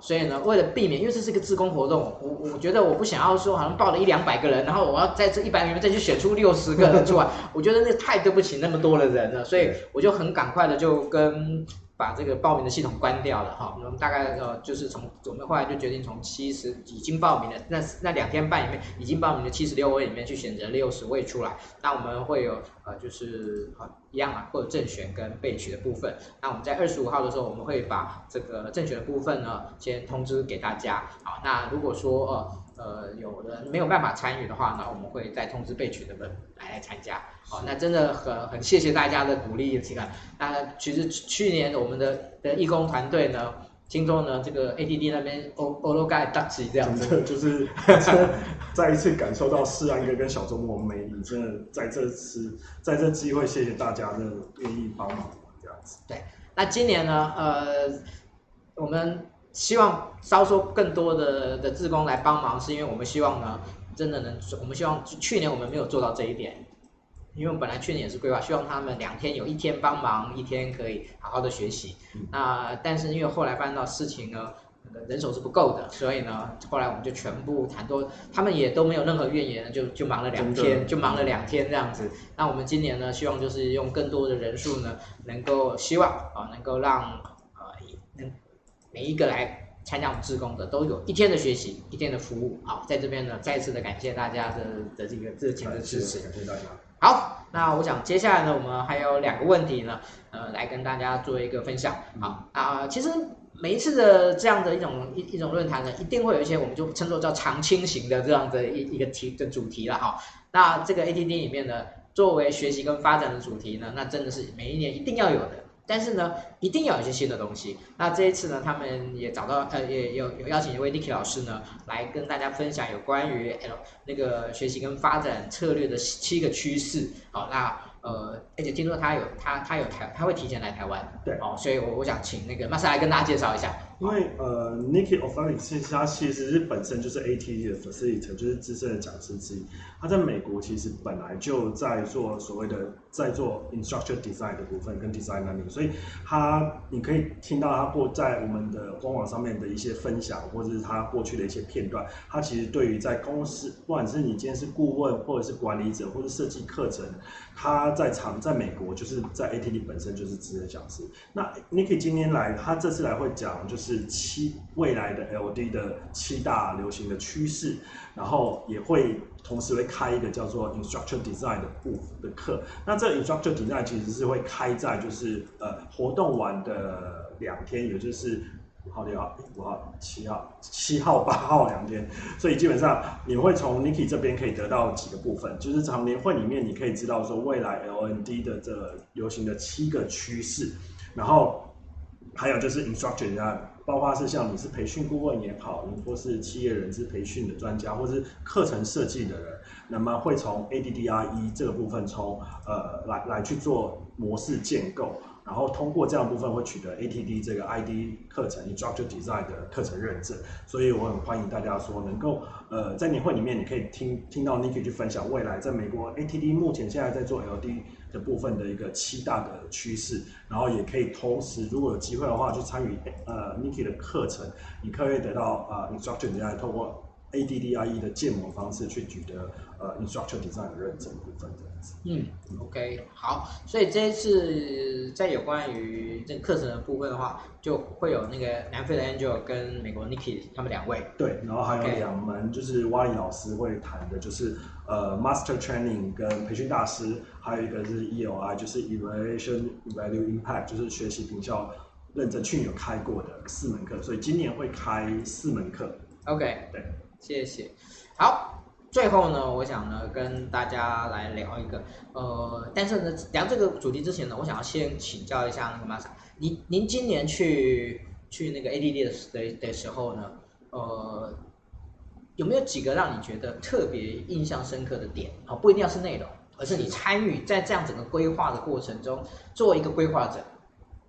所以呢，为了避免，因为这是一个自工活动，我我觉得我不想要说好像报了一两百个人，然后我要在这一百里面再去选出六十个人出来，我觉得那太对不起那么多的人了，所以我就很赶快的就跟。把这个报名的系统关掉了哈，我们大概呃就是从我们后来就决定从七十已经报名的那那两天半里面已经报名的七十六位里面去选择六十位出来，那我们会有呃就是呃一样啊，会有正选跟备取的部分。那我们在二十五号的时候，我们会把这个正选的部分呢先通知给大家。好，那如果说呃呃有人没有办法参与的话呢，我们会再通知备取的人来来参加。好，那真的很很谢谢大家的鼓励，这个那其实去年我们的的义工团队呢。听说呢，这个 ADD 那边欧欧罗盖大吉这样子，就是 [laughs] 再一次感受到世安哥跟小周末的魅力，真的在这次在这机会，谢谢大家的愿意帮忙这样子。对，那今年呢，呃，我们希望招收更多的的志工来帮忙，是因为我们希望呢，真的能，我们希望去年我们没有做到这一点。因为我们本来去年也是规划，希望他们两天有一天帮忙，一天可以好好的学习。嗯、那但是因为后来发现到事情呢，人手是不够的，所以呢，后来我们就全部谈多，他们也都没有任何怨言，就就忙了两天，就忙了两天这样子。那我们今年呢，希望就是用更多的人数呢，能够希望啊，能够让每一个来参加我们志工的都有一天的学习，一天的服务。好，在这边呢，再次的感谢大家的的这个热情的支持，感谢大家。好，那我想接下来呢，我们还有两个问题呢，呃，来跟大家做一个分享。好啊，其实每一次的这样的一种一一种论坛呢，一定会有一些我们就称作叫常青型的这样的一一个题的主题了哈。那这个 ATD 里面呢，作为学习跟发展的主题呢，那真的是每一年一定要有的。但是呢，一定要有一些新的东西。那这一次呢，他们也找到呃，也有有邀请一位 Niki 老师呢，来跟大家分享有关于 L 那个学习跟发展策略的七个趋势。好，那。呃，而且听说他有他他有台他会提前来台湾，对哦，所以我我想请那个马斯来跟大家介绍一下，因为呃，Niki Ofali 其实他其实是本身就是 ATD 的 facilitator，就是资深的讲师之一。他在美国其实本来就在做所谓的在做 instructor design 的部分跟 design learning，所以他你可以听到他过在我们的官网上面的一些分享，或者是他过去的一些片段。他其实对于在公司，不管是你今天是顾问，或者是管理者，或者设计课程，他。在场在美国，就是在 ATD 本身就是资深讲师。那 Niki 今天来，他这次来会讲就是七未来的 LD 的七大流行的趋势，然后也会同时会开一个叫做 Instructor Design 的部的课。那这 Instructor Design 其实是会开在就是呃活动完的两天，也就是。五号、六号、五号、七号、七号、八号两天，所以基本上你会从 Niki 这边可以得到几个部分，就是从年会里面你可以知道说未来 LND 的这流行的七个趋势，然后还有就是 Instructor 啊，包括是像你是培训顾问也好，你或是企业人资培训的专家，或是课程设计的人，那么会从 A D D R E 这个部分从呃来来去做模式建构。然后通过这样部分会取得 ATD 这个 ID 课程 Instructor Design 的课程认证，所以我很欢迎大家说能够呃在年会里面你可以听听到 Niki 去分享未来在美国 ATD 目前现在在做 LD 的部分的一个七大的趋势，然后也可以同时如果有机会的话去参与呃 Niki 的课程，你可以得到呃 Instructor Design 透过 ADDIE 的建模方式去取得呃 instruction Design 的认证部分这样子。嗯，OK，好，所以这一次在有关于这个课程的部分的话，就会有那个南非的 Angel 跟美国 Niki 他们两位。对，然后还有两门就是瓦里老师会谈的，就是呃 Master Training 跟培训大师，还有一个是 E.O.I，就是 Evaluation Value Impact，就是学习评效认证，去年有开过的四门课，所以今年会开四门课。OK，对。谢谢，好，最后呢，我想呢跟大家来聊一个，呃，但是呢聊这个主题之前呢，我想要先请教一下那个玛莎，您您今年去去那个 ADD 的的时候呢，呃，有没有几个让你觉得特别印象深刻的点？哦，不一定要是内容，而是你参与在这样整个规划的过程中，作为一个规划者，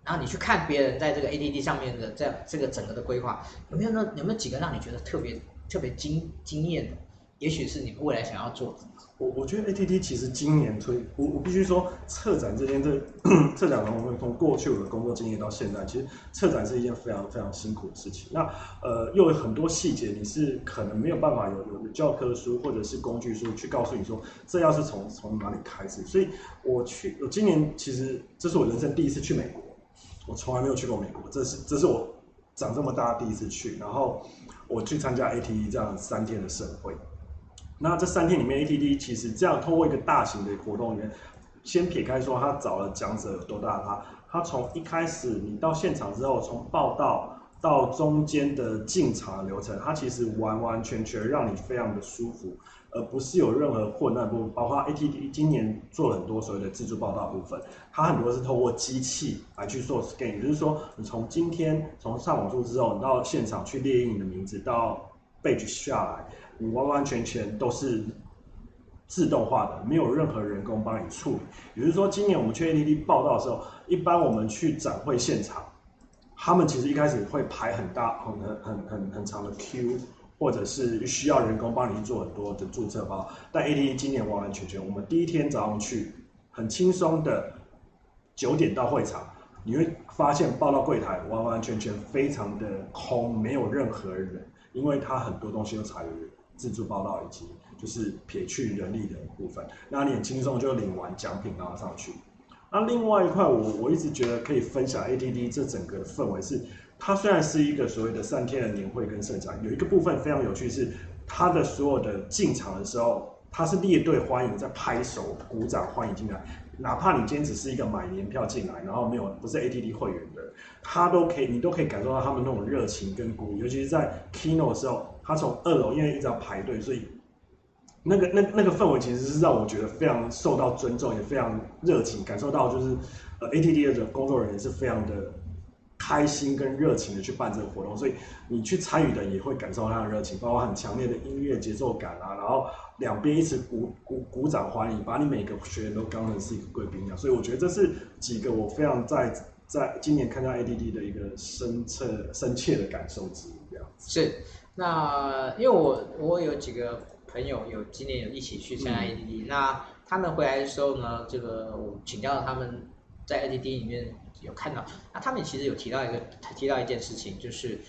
然后你去看别人在这个 ADD 上面的这样这个整个的规划，有没有呢？有没有几个让你觉得特别？特别惊惊艳的，也许是你们未来想要做的。我我觉得 ATD 其实今年推，我我必须说，策展这件这策展人，我们从过去我的工作经验到现在，其实策展是一件非常非常辛苦的事情。那呃，又有很多细节，你是可能没有办法有有教科书或者是工具书去告诉你说，这要是从从哪里开始。所以我去，我今年其实这是我人生第一次去美国，我从来没有去过美国，这是这是我长这么大第一次去，然后。我去参加 A T T 这样三天的盛会，那这三天里面，ATD 其实这样通过一个大型的活动里面，先撇开说他找了讲者有多大，他他从一开始你到现场之后，从报道到中间的进场流程，它其实完完全全让你非常的舒服，而不是有任何混乱部分。包括 ATD 今年做了很多所谓的自助报到部分，它很多是透过机器来去做 scan，也就是说，你从今天从上网注之后，你到现场去列印你的名字，到 badge 下来，完完全全都是。自动化的，没有任何人工帮你处理。也就是说，今年我们去 ATD 报到的时候，一般我们去展会现场，他们其实一开始会排很大、很很很很长的 Q，或者是需要人工帮你做很多的注册包。但 ATD 今年完完全全，我们第一天早上去，很轻松的九点到会场，你会发现报到柜台完完全全非常的空，没有任何人，因为它很多东西都采用自助报到以及。就是撇去人力的部分，那你很轻松就领完奖品拿上去。那另外一块，我我一直觉得可以分享 ATD 这整个的氛围是，它虽然是一个所谓的三天的年会跟盛展，有一个部分非常有趣是，它的所有的进场的时候，它是列队欢迎，在拍手鼓掌欢迎进来，哪怕你今天只是一个买年票进来，然后没有不是 ATD 会员的，他都可以，你都可以感受到他们那种热情跟鼓励，尤其是在 Keynote 的时候，他从二楼因为一直要排队，所以。那个那那个氛围其实是让我觉得非常受到尊重，也非常热情，感受到就是呃 ATD 的工作人员是非常的开心跟热情的去办这个活动，所以你去参与的也会感受到他的热情，包括很强烈的音乐节奏感啊，然后两边一直鼓鼓鼓掌欢迎，把你每个学员都当成是一个贵宾一样，所以我觉得这是几个我非常在在今年看到 ATD 的一个深切深切的感受之一，这样子。是，那因为我我有几个。朋友有今年有一起去参加 ADD，、嗯、那他们回来的时候呢，这个我请教了他们在 ADD 里面有看到，那他们其实有提到一个提到一件事情，就是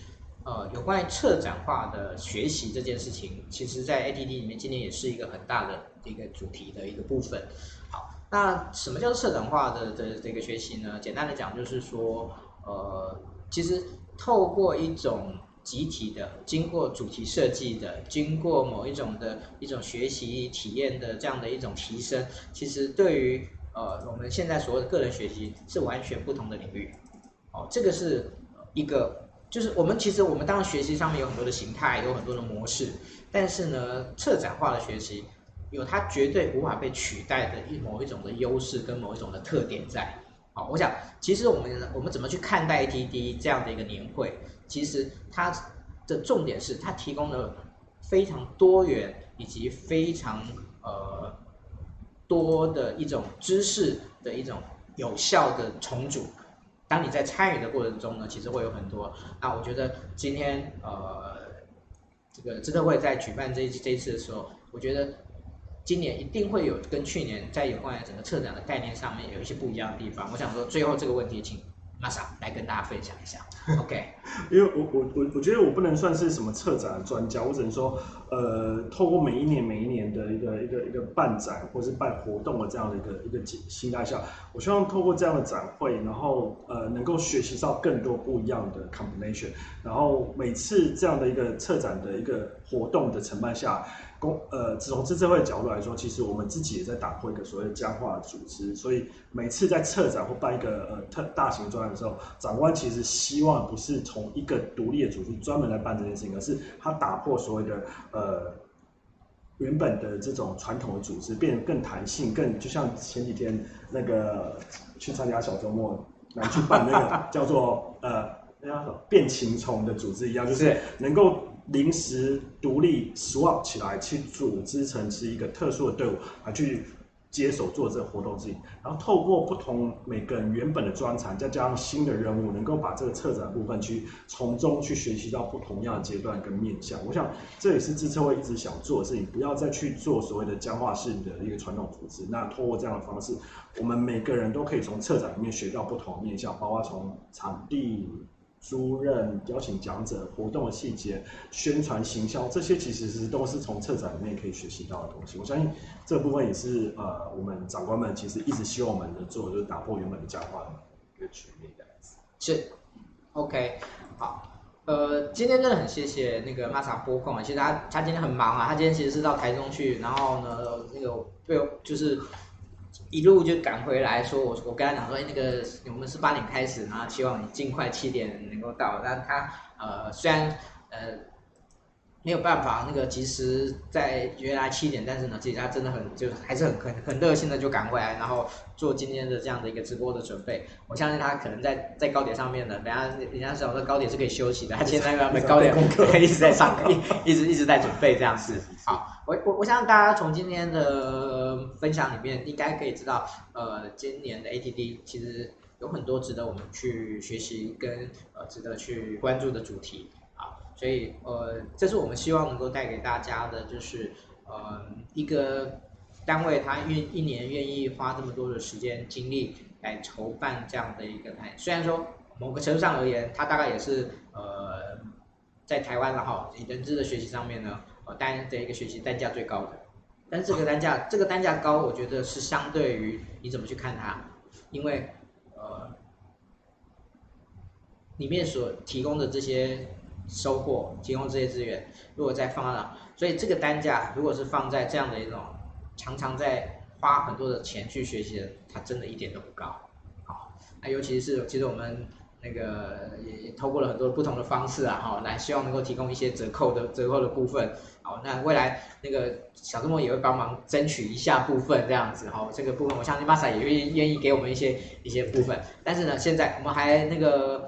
呃有关于策展化的学习这件事情，其实在 ADD 里面今年也是一个很大的一个主题的一个部分。好，那什么叫做策展化的的这个学习呢？简单的讲就是说，呃，其实透过一种集体的，经过主题设计的，经过某一种的一种学习体验的这样的一种提升，其实对于呃我们现在所谓的个人学习是完全不同的领域。哦，这个是一个，就是我们其实我们当然学习上面有很多的形态，有很多的模式，但是呢，策展化的学习有它绝对无法被取代的一某一种的优势跟某一种的特点在。好，我想其实我们我们怎么去看待 ATD 这样的一个年会？其实它的重点是它提供了非常多元以及非常呃多的一种知识的一种有效的重组。当你在参与的过程中呢，其实会有很多。那我觉得今天呃这个知特会在举办这这一次的时候，我觉得。今年一定会有跟去年在有关于整个策展的概念上面有一些不一样的地方。我想说，最后这个问题，请 Masa 来跟大家分享一下。[laughs] OK，因为我我我我觉得我不能算是什么策展的专家，我只能说，呃，透过每一年每一年的一个一个一个办展或是办活动的这样的一个一个心态下，我希望透过这样的展会，然后呃能够学习到更多不一样的 combination，然后每次这样的一个策展的一个活动的承办下。呃，从资策会的角度来说，其实我们自己也在打破一个所谓的僵化的组织，所以每次在策展或办一个呃特大型专案的时候，长官其实希望不是从一个独立的组织专门来办这件事情，而是他打破所谓的呃原本的这种传统的组织，变得更弹性，更就像前几天那个去参加小周末来去办那个叫做呃那叫什么变形虫的组织一样，就是能够。临时独立 swap 起来，去组织成是一个特殊的队伍，来去接手做这个活动事情。然后透过不同每个人原本的专长，再加上新的任务，能够把这个策展部分去从中去学习到不同样的阶段跟面向。我想这也是自策会一直想做的事情，不要再去做所谓的僵化式的一个传统组织。那透过这样的方式，我们每个人都可以从策展里面学到不同面向，包括从场地。租任、邀请讲者、活动的细节、宣传、行销，这些其实是都是从策展里面可以学习到的东西。我相信这部分也是呃，我们长官们其实一直希望我们能做，就是打破原本的僵化的一个局面的。是，OK，好，呃，今天真的很谢谢那个 Masa 拨空啊，其实他他今天很忙啊，他今天其实是到台中去，然后呢，那个被就是。一路就赶回来说，我我跟他讲说，哎，那个我们是八点开始，然后希望你尽快七点能够到。但他呃虽然呃没有办法那个及时在原来七点，但是呢，其实他真的很就还是很很很热心的就赶回来，然后做今天的这样的一个直播的准备。我相信他可能在在高铁上面呢，人家人家想说高铁是可以休息的，他现在在高铁一直在上课，一直一直在准备这样子。好。我我我相信大家从今天的分享里面应该可以知道，呃，今年的 ATD 其实有很多值得我们去学习跟呃值得去关注的主题啊，所以呃，这是我们希望能够带给大家的，就是呃一个单位他愿一年愿意花这么多的时间精力来筹办这样的一个台，虽然说某个程度上而言，它大概也是呃在台湾然后以人资的学习上面呢。呃，单的一个学习单价最高的，但这个单价，这个单价高，我觉得是相对于你怎么去看它，因为呃，里面所提供的这些收获，提供这些资源，如果再放到，所以这个单价如果是放在这样的一种常常在花很多的钱去学习的，它真的一点都不高。好，那尤其是其实我们。那个也也透过了很多不同的方式啊，哈，来希望能够提供一些折扣的折扣的部分，好，那未来那个小周末也会帮忙争取一下部分这样子，哈，这个部分我相信 Masa 也愿意愿意给我们一些一些部分，但是呢，现在我们还那个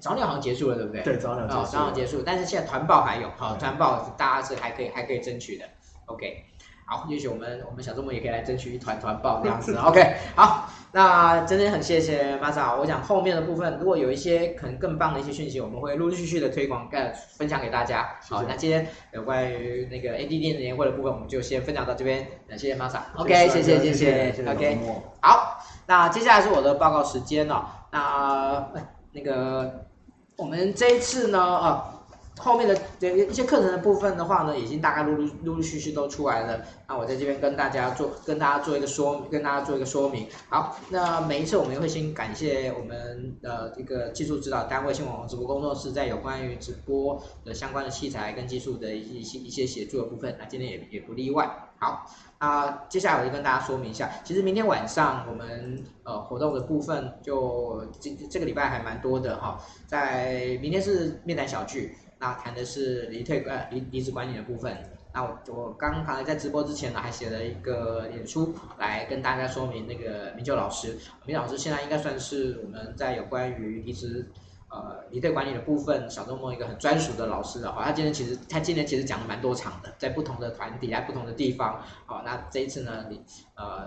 早鸟好像结束了，对不对？对，早鸟早鸟结束，但是现在团报还有，好，团报大家是还可以还可以争取的，OK。好，也许我们我们小周末也可以来争取一团团报这样子，OK。好，那真的很谢谢 Masa。我想后面的部分，如果有一些可能更棒的一些讯息，我们会陆陆续续的推广、跟分享给大家。好，那今天有关于那个 ADD 的年会的部分，我们就先分享到这边。感谢谢 Masa。OK，谢谢谢谢，谢谢。OK，好，那接下来是我的报告时间了。那那个我们这一次呢，啊。后面的这一些课程的部分的话呢，已经大概陆陆陆陆续续都出来了。那我在这边跟大家做，跟大家做一个说，跟大家做一个说明。好，那每一次我们也会先感谢我们的一个技术指导单位新网红直播工作室，在有关于直播的相关的器材跟技术的一些一些协助的部分。那今天也也不例外。好，啊，接下来我就跟大家说明一下，其实明天晚上我们呃活动的部分就这这个礼拜还蛮多的哈，在明天是面谈小聚。那谈的是离退呃离离职管理的部分。那我我刚才在直播之前呢，还写了一个演出来跟大家说明那个明秀老师。明老师现在应该算是我们在有关于离职呃离退管理的部分小周末一个很专属的老师了。好，他今天其实他今天其实讲了蛮多场的，在不同的团体，在不同的地方。好，那这一次呢，你呃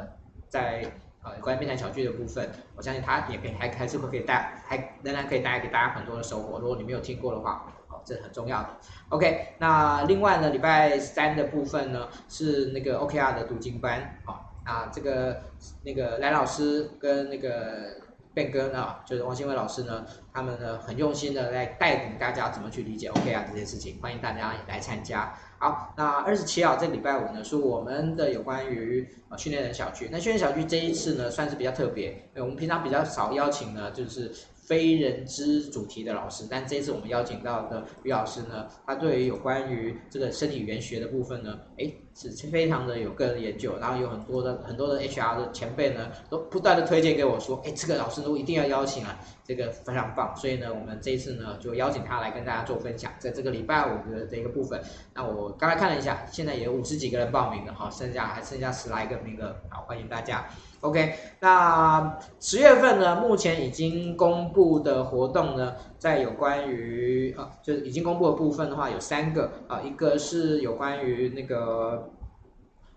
在呃关于面谈小聚的部分，我相信他也可以还还是会可以带还仍然可以带来给大家很多的收获。如果你没有听过的话。这很重要的，OK。那另外呢，礼拜三的部分呢是那个 OKR 的读经班，好，啊，这个那个蓝老师跟那个变更啊，就是王新伟老师呢，他们呢很用心的在带领大家怎么去理解 OKR 这件事情，欢迎大家来参加。好，那二十七号这礼拜五呢是我们的有关于呃训练人小聚，那训练小聚这一次呢算是比较特别，因为我们平常比较少邀请呢，就是。非人资主题的老师，但这次我们邀请到的于老师呢，他对于有关于这个身体语言学的部分呢，诶，是非常的有个人研究，然后有很多的很多的 HR 的前辈呢，都不断的推荐给我说，诶，这个老师都一定要邀请啊，这个非常棒，所以呢，我们这一次呢就邀请他来跟大家做分享，在这个礼拜五的这个部分，那我刚才看了一下，现在也有五十几个人报名了，哈，剩下还剩下十来个名额，好，欢迎大家。OK，那十月份呢，目前已经公布的活动呢，在有关于啊，就是已经公布的部分的话，有三个啊，一个是有关于那个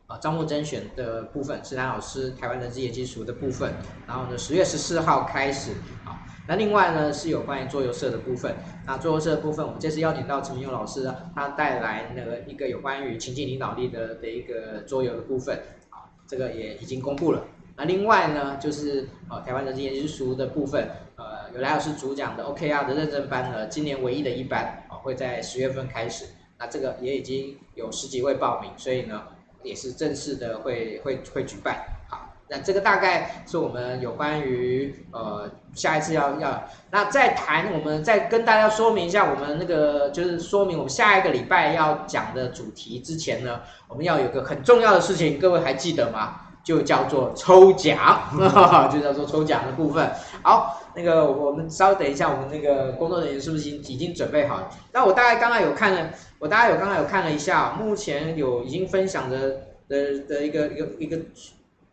啊招募甄选的部分，是蓝老师台湾人资业基础的部分，然后呢，十月十四号开始啊，那另外呢是有关于桌游社的部分，那桌游社的部分，我们这次邀请到陈明勇老师，他带来那个一个有关于情境领导力的的一个桌游的部分啊，这个也已经公布了。那另外呢，就是呃台湾人资研究所的部分，呃有赖老师主讲的 OKR 的认证班呢，今年唯一的一班啊，会在十月份开始。那这个也已经有十几位报名，所以呢，也是正式的会会会举办。好，那这个大概是我们有关于呃下一次要要，那再谈我们再跟大家说明一下我们那个就是说明我们下一个礼拜要讲的主题之前呢，我们要有个很重要的事情，各位还记得吗？就叫做抽奖，[laughs] 就叫做抽奖的部分。好，那个我们稍等一下，我们那个工作人员是不是已经已经准备好了？那我大概刚刚有看了，我大概有刚刚有看了一下，目前有已经分享的的的一个一个一个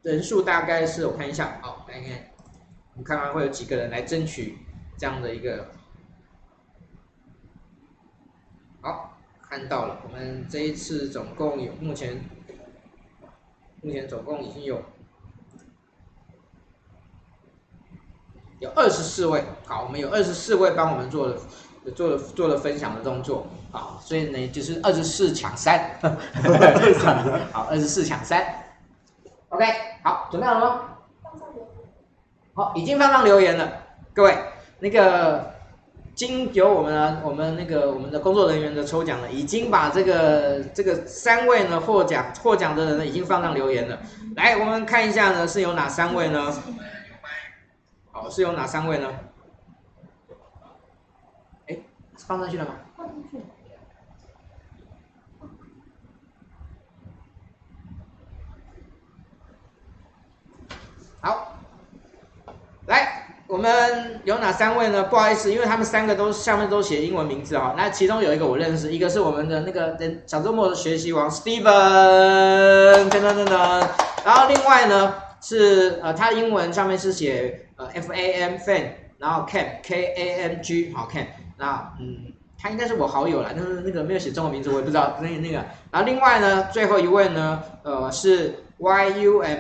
人数大概是我看一下，好，来看看，我们看看会有几个人来争取这样的一个。好，看到了，我们这一次总共有目前，目前总共已经有有二十四位，好，我们有二十四位帮我们做了做了做了分享的动作，好，所以呢就是二十四抢三，好，二十四抢三，OK，好，准备好了吗？好，已经放上留言了，各位，那个。经由我们，我们那个我们的工作人员的抽奖呢，已经把这个这个三位呢获奖获奖的人呢，已经放上留言了。来，我们看一下呢，是有哪三位呢？好，是有哪三位呢？哎，放上去了吗？放上去了。好，我们有哪三位呢？不好意思，因为他们三个都下面都写英文名字哈。那其中有一个我认识，一个是我们的那个小周末的学习王 Steven，噔噔噔噔。然后另外呢是呃，他的英文上面是写呃 F A M Fan，然后 Cam K A M G 好 Cam。那嗯，他应该是我好友了，但是那个没有写中文名字，我也不知道那那个。然后另外呢，最后一位呢，呃是 Y U M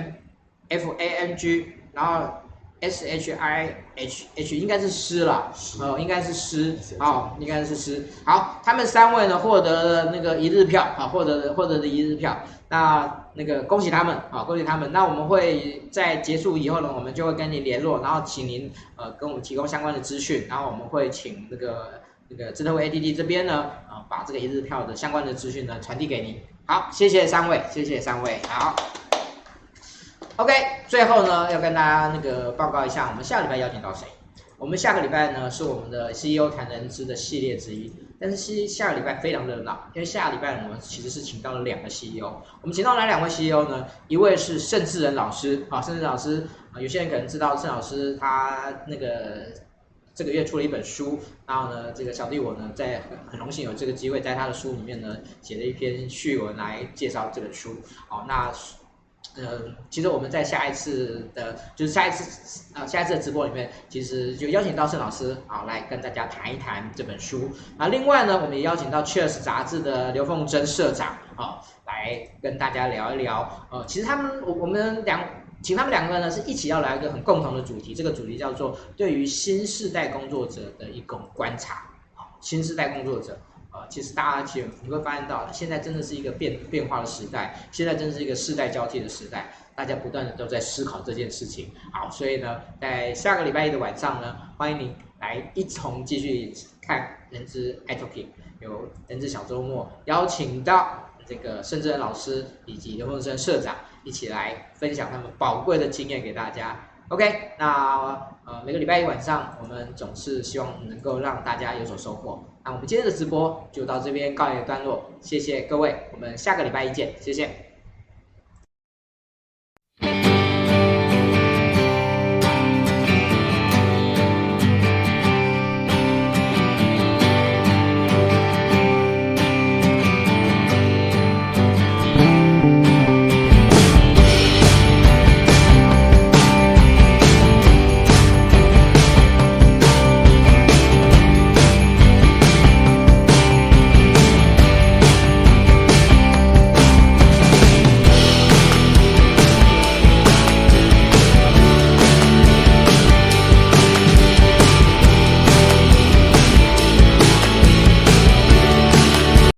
F A N G，然后。S H I H H 应该是诗了，哦，应该是诗，好，应该是诗。好，他们三位呢获得了那个一日票，啊，获得了获得的一日票。那那个恭喜他们，啊，恭喜他们。那我们会在结束以后呢，我们就会跟您联络，然后请您呃跟我们提供相关的资讯，然后我们会请那个那个智能为 ADD 这边呢，啊，把这个一日票的相关的资讯呢传递给您。好，谢谢三位，谢谢三位，好。OK，最后呢，要跟大家那个报告一下，我们下礼拜邀请到谁？我们下个礼拜呢是我们的 CEO 谈人资的系列之一，但是下下个礼拜非常热闹，因为下个礼拜我们其实是请到了两个 CEO。我们请到哪两位 CEO 呢？一位是盛智仁老师啊，盛智老师啊，有些人可能知道盛老师他那个这个月出了一本书，然后呢，这个小弟我呢在很很荣幸有这个机会在他的书里面呢写了一篇序文来介绍这本书。好，那。呃，其实我们在下一次的，就是下一次啊、下一次的直播里面，其实就邀请到盛老师啊来跟大家谈一谈这本书。啊，另外呢，我们也邀请到 Cheers 杂志的刘凤珍社长啊来跟大家聊一聊。呃，其实他们我我们两请他们两个人呢是一起要来一个很共同的主题，这个主题叫做对于新世代工作者的一种观察。啊，新时代工作者。啊，其实大家其实你会发现到，现在真的是一个变变化的时代，现在真的是一个世代交替的时代，大家不断的都在思考这件事情。好，所以呢，在下个礼拜一的晚上呢，欢迎你来一同继续看人资 iTalking，由人资小周末邀请到这个盛智仁老师以及刘凤生社长一起来分享他们宝贵的经验给大家。OK，那呃每个礼拜一晚上，我们总是希望能够让大家有所收获。那我们今天的直播就到这边告一个段落，谢谢各位，我们下个礼拜一见，谢谢。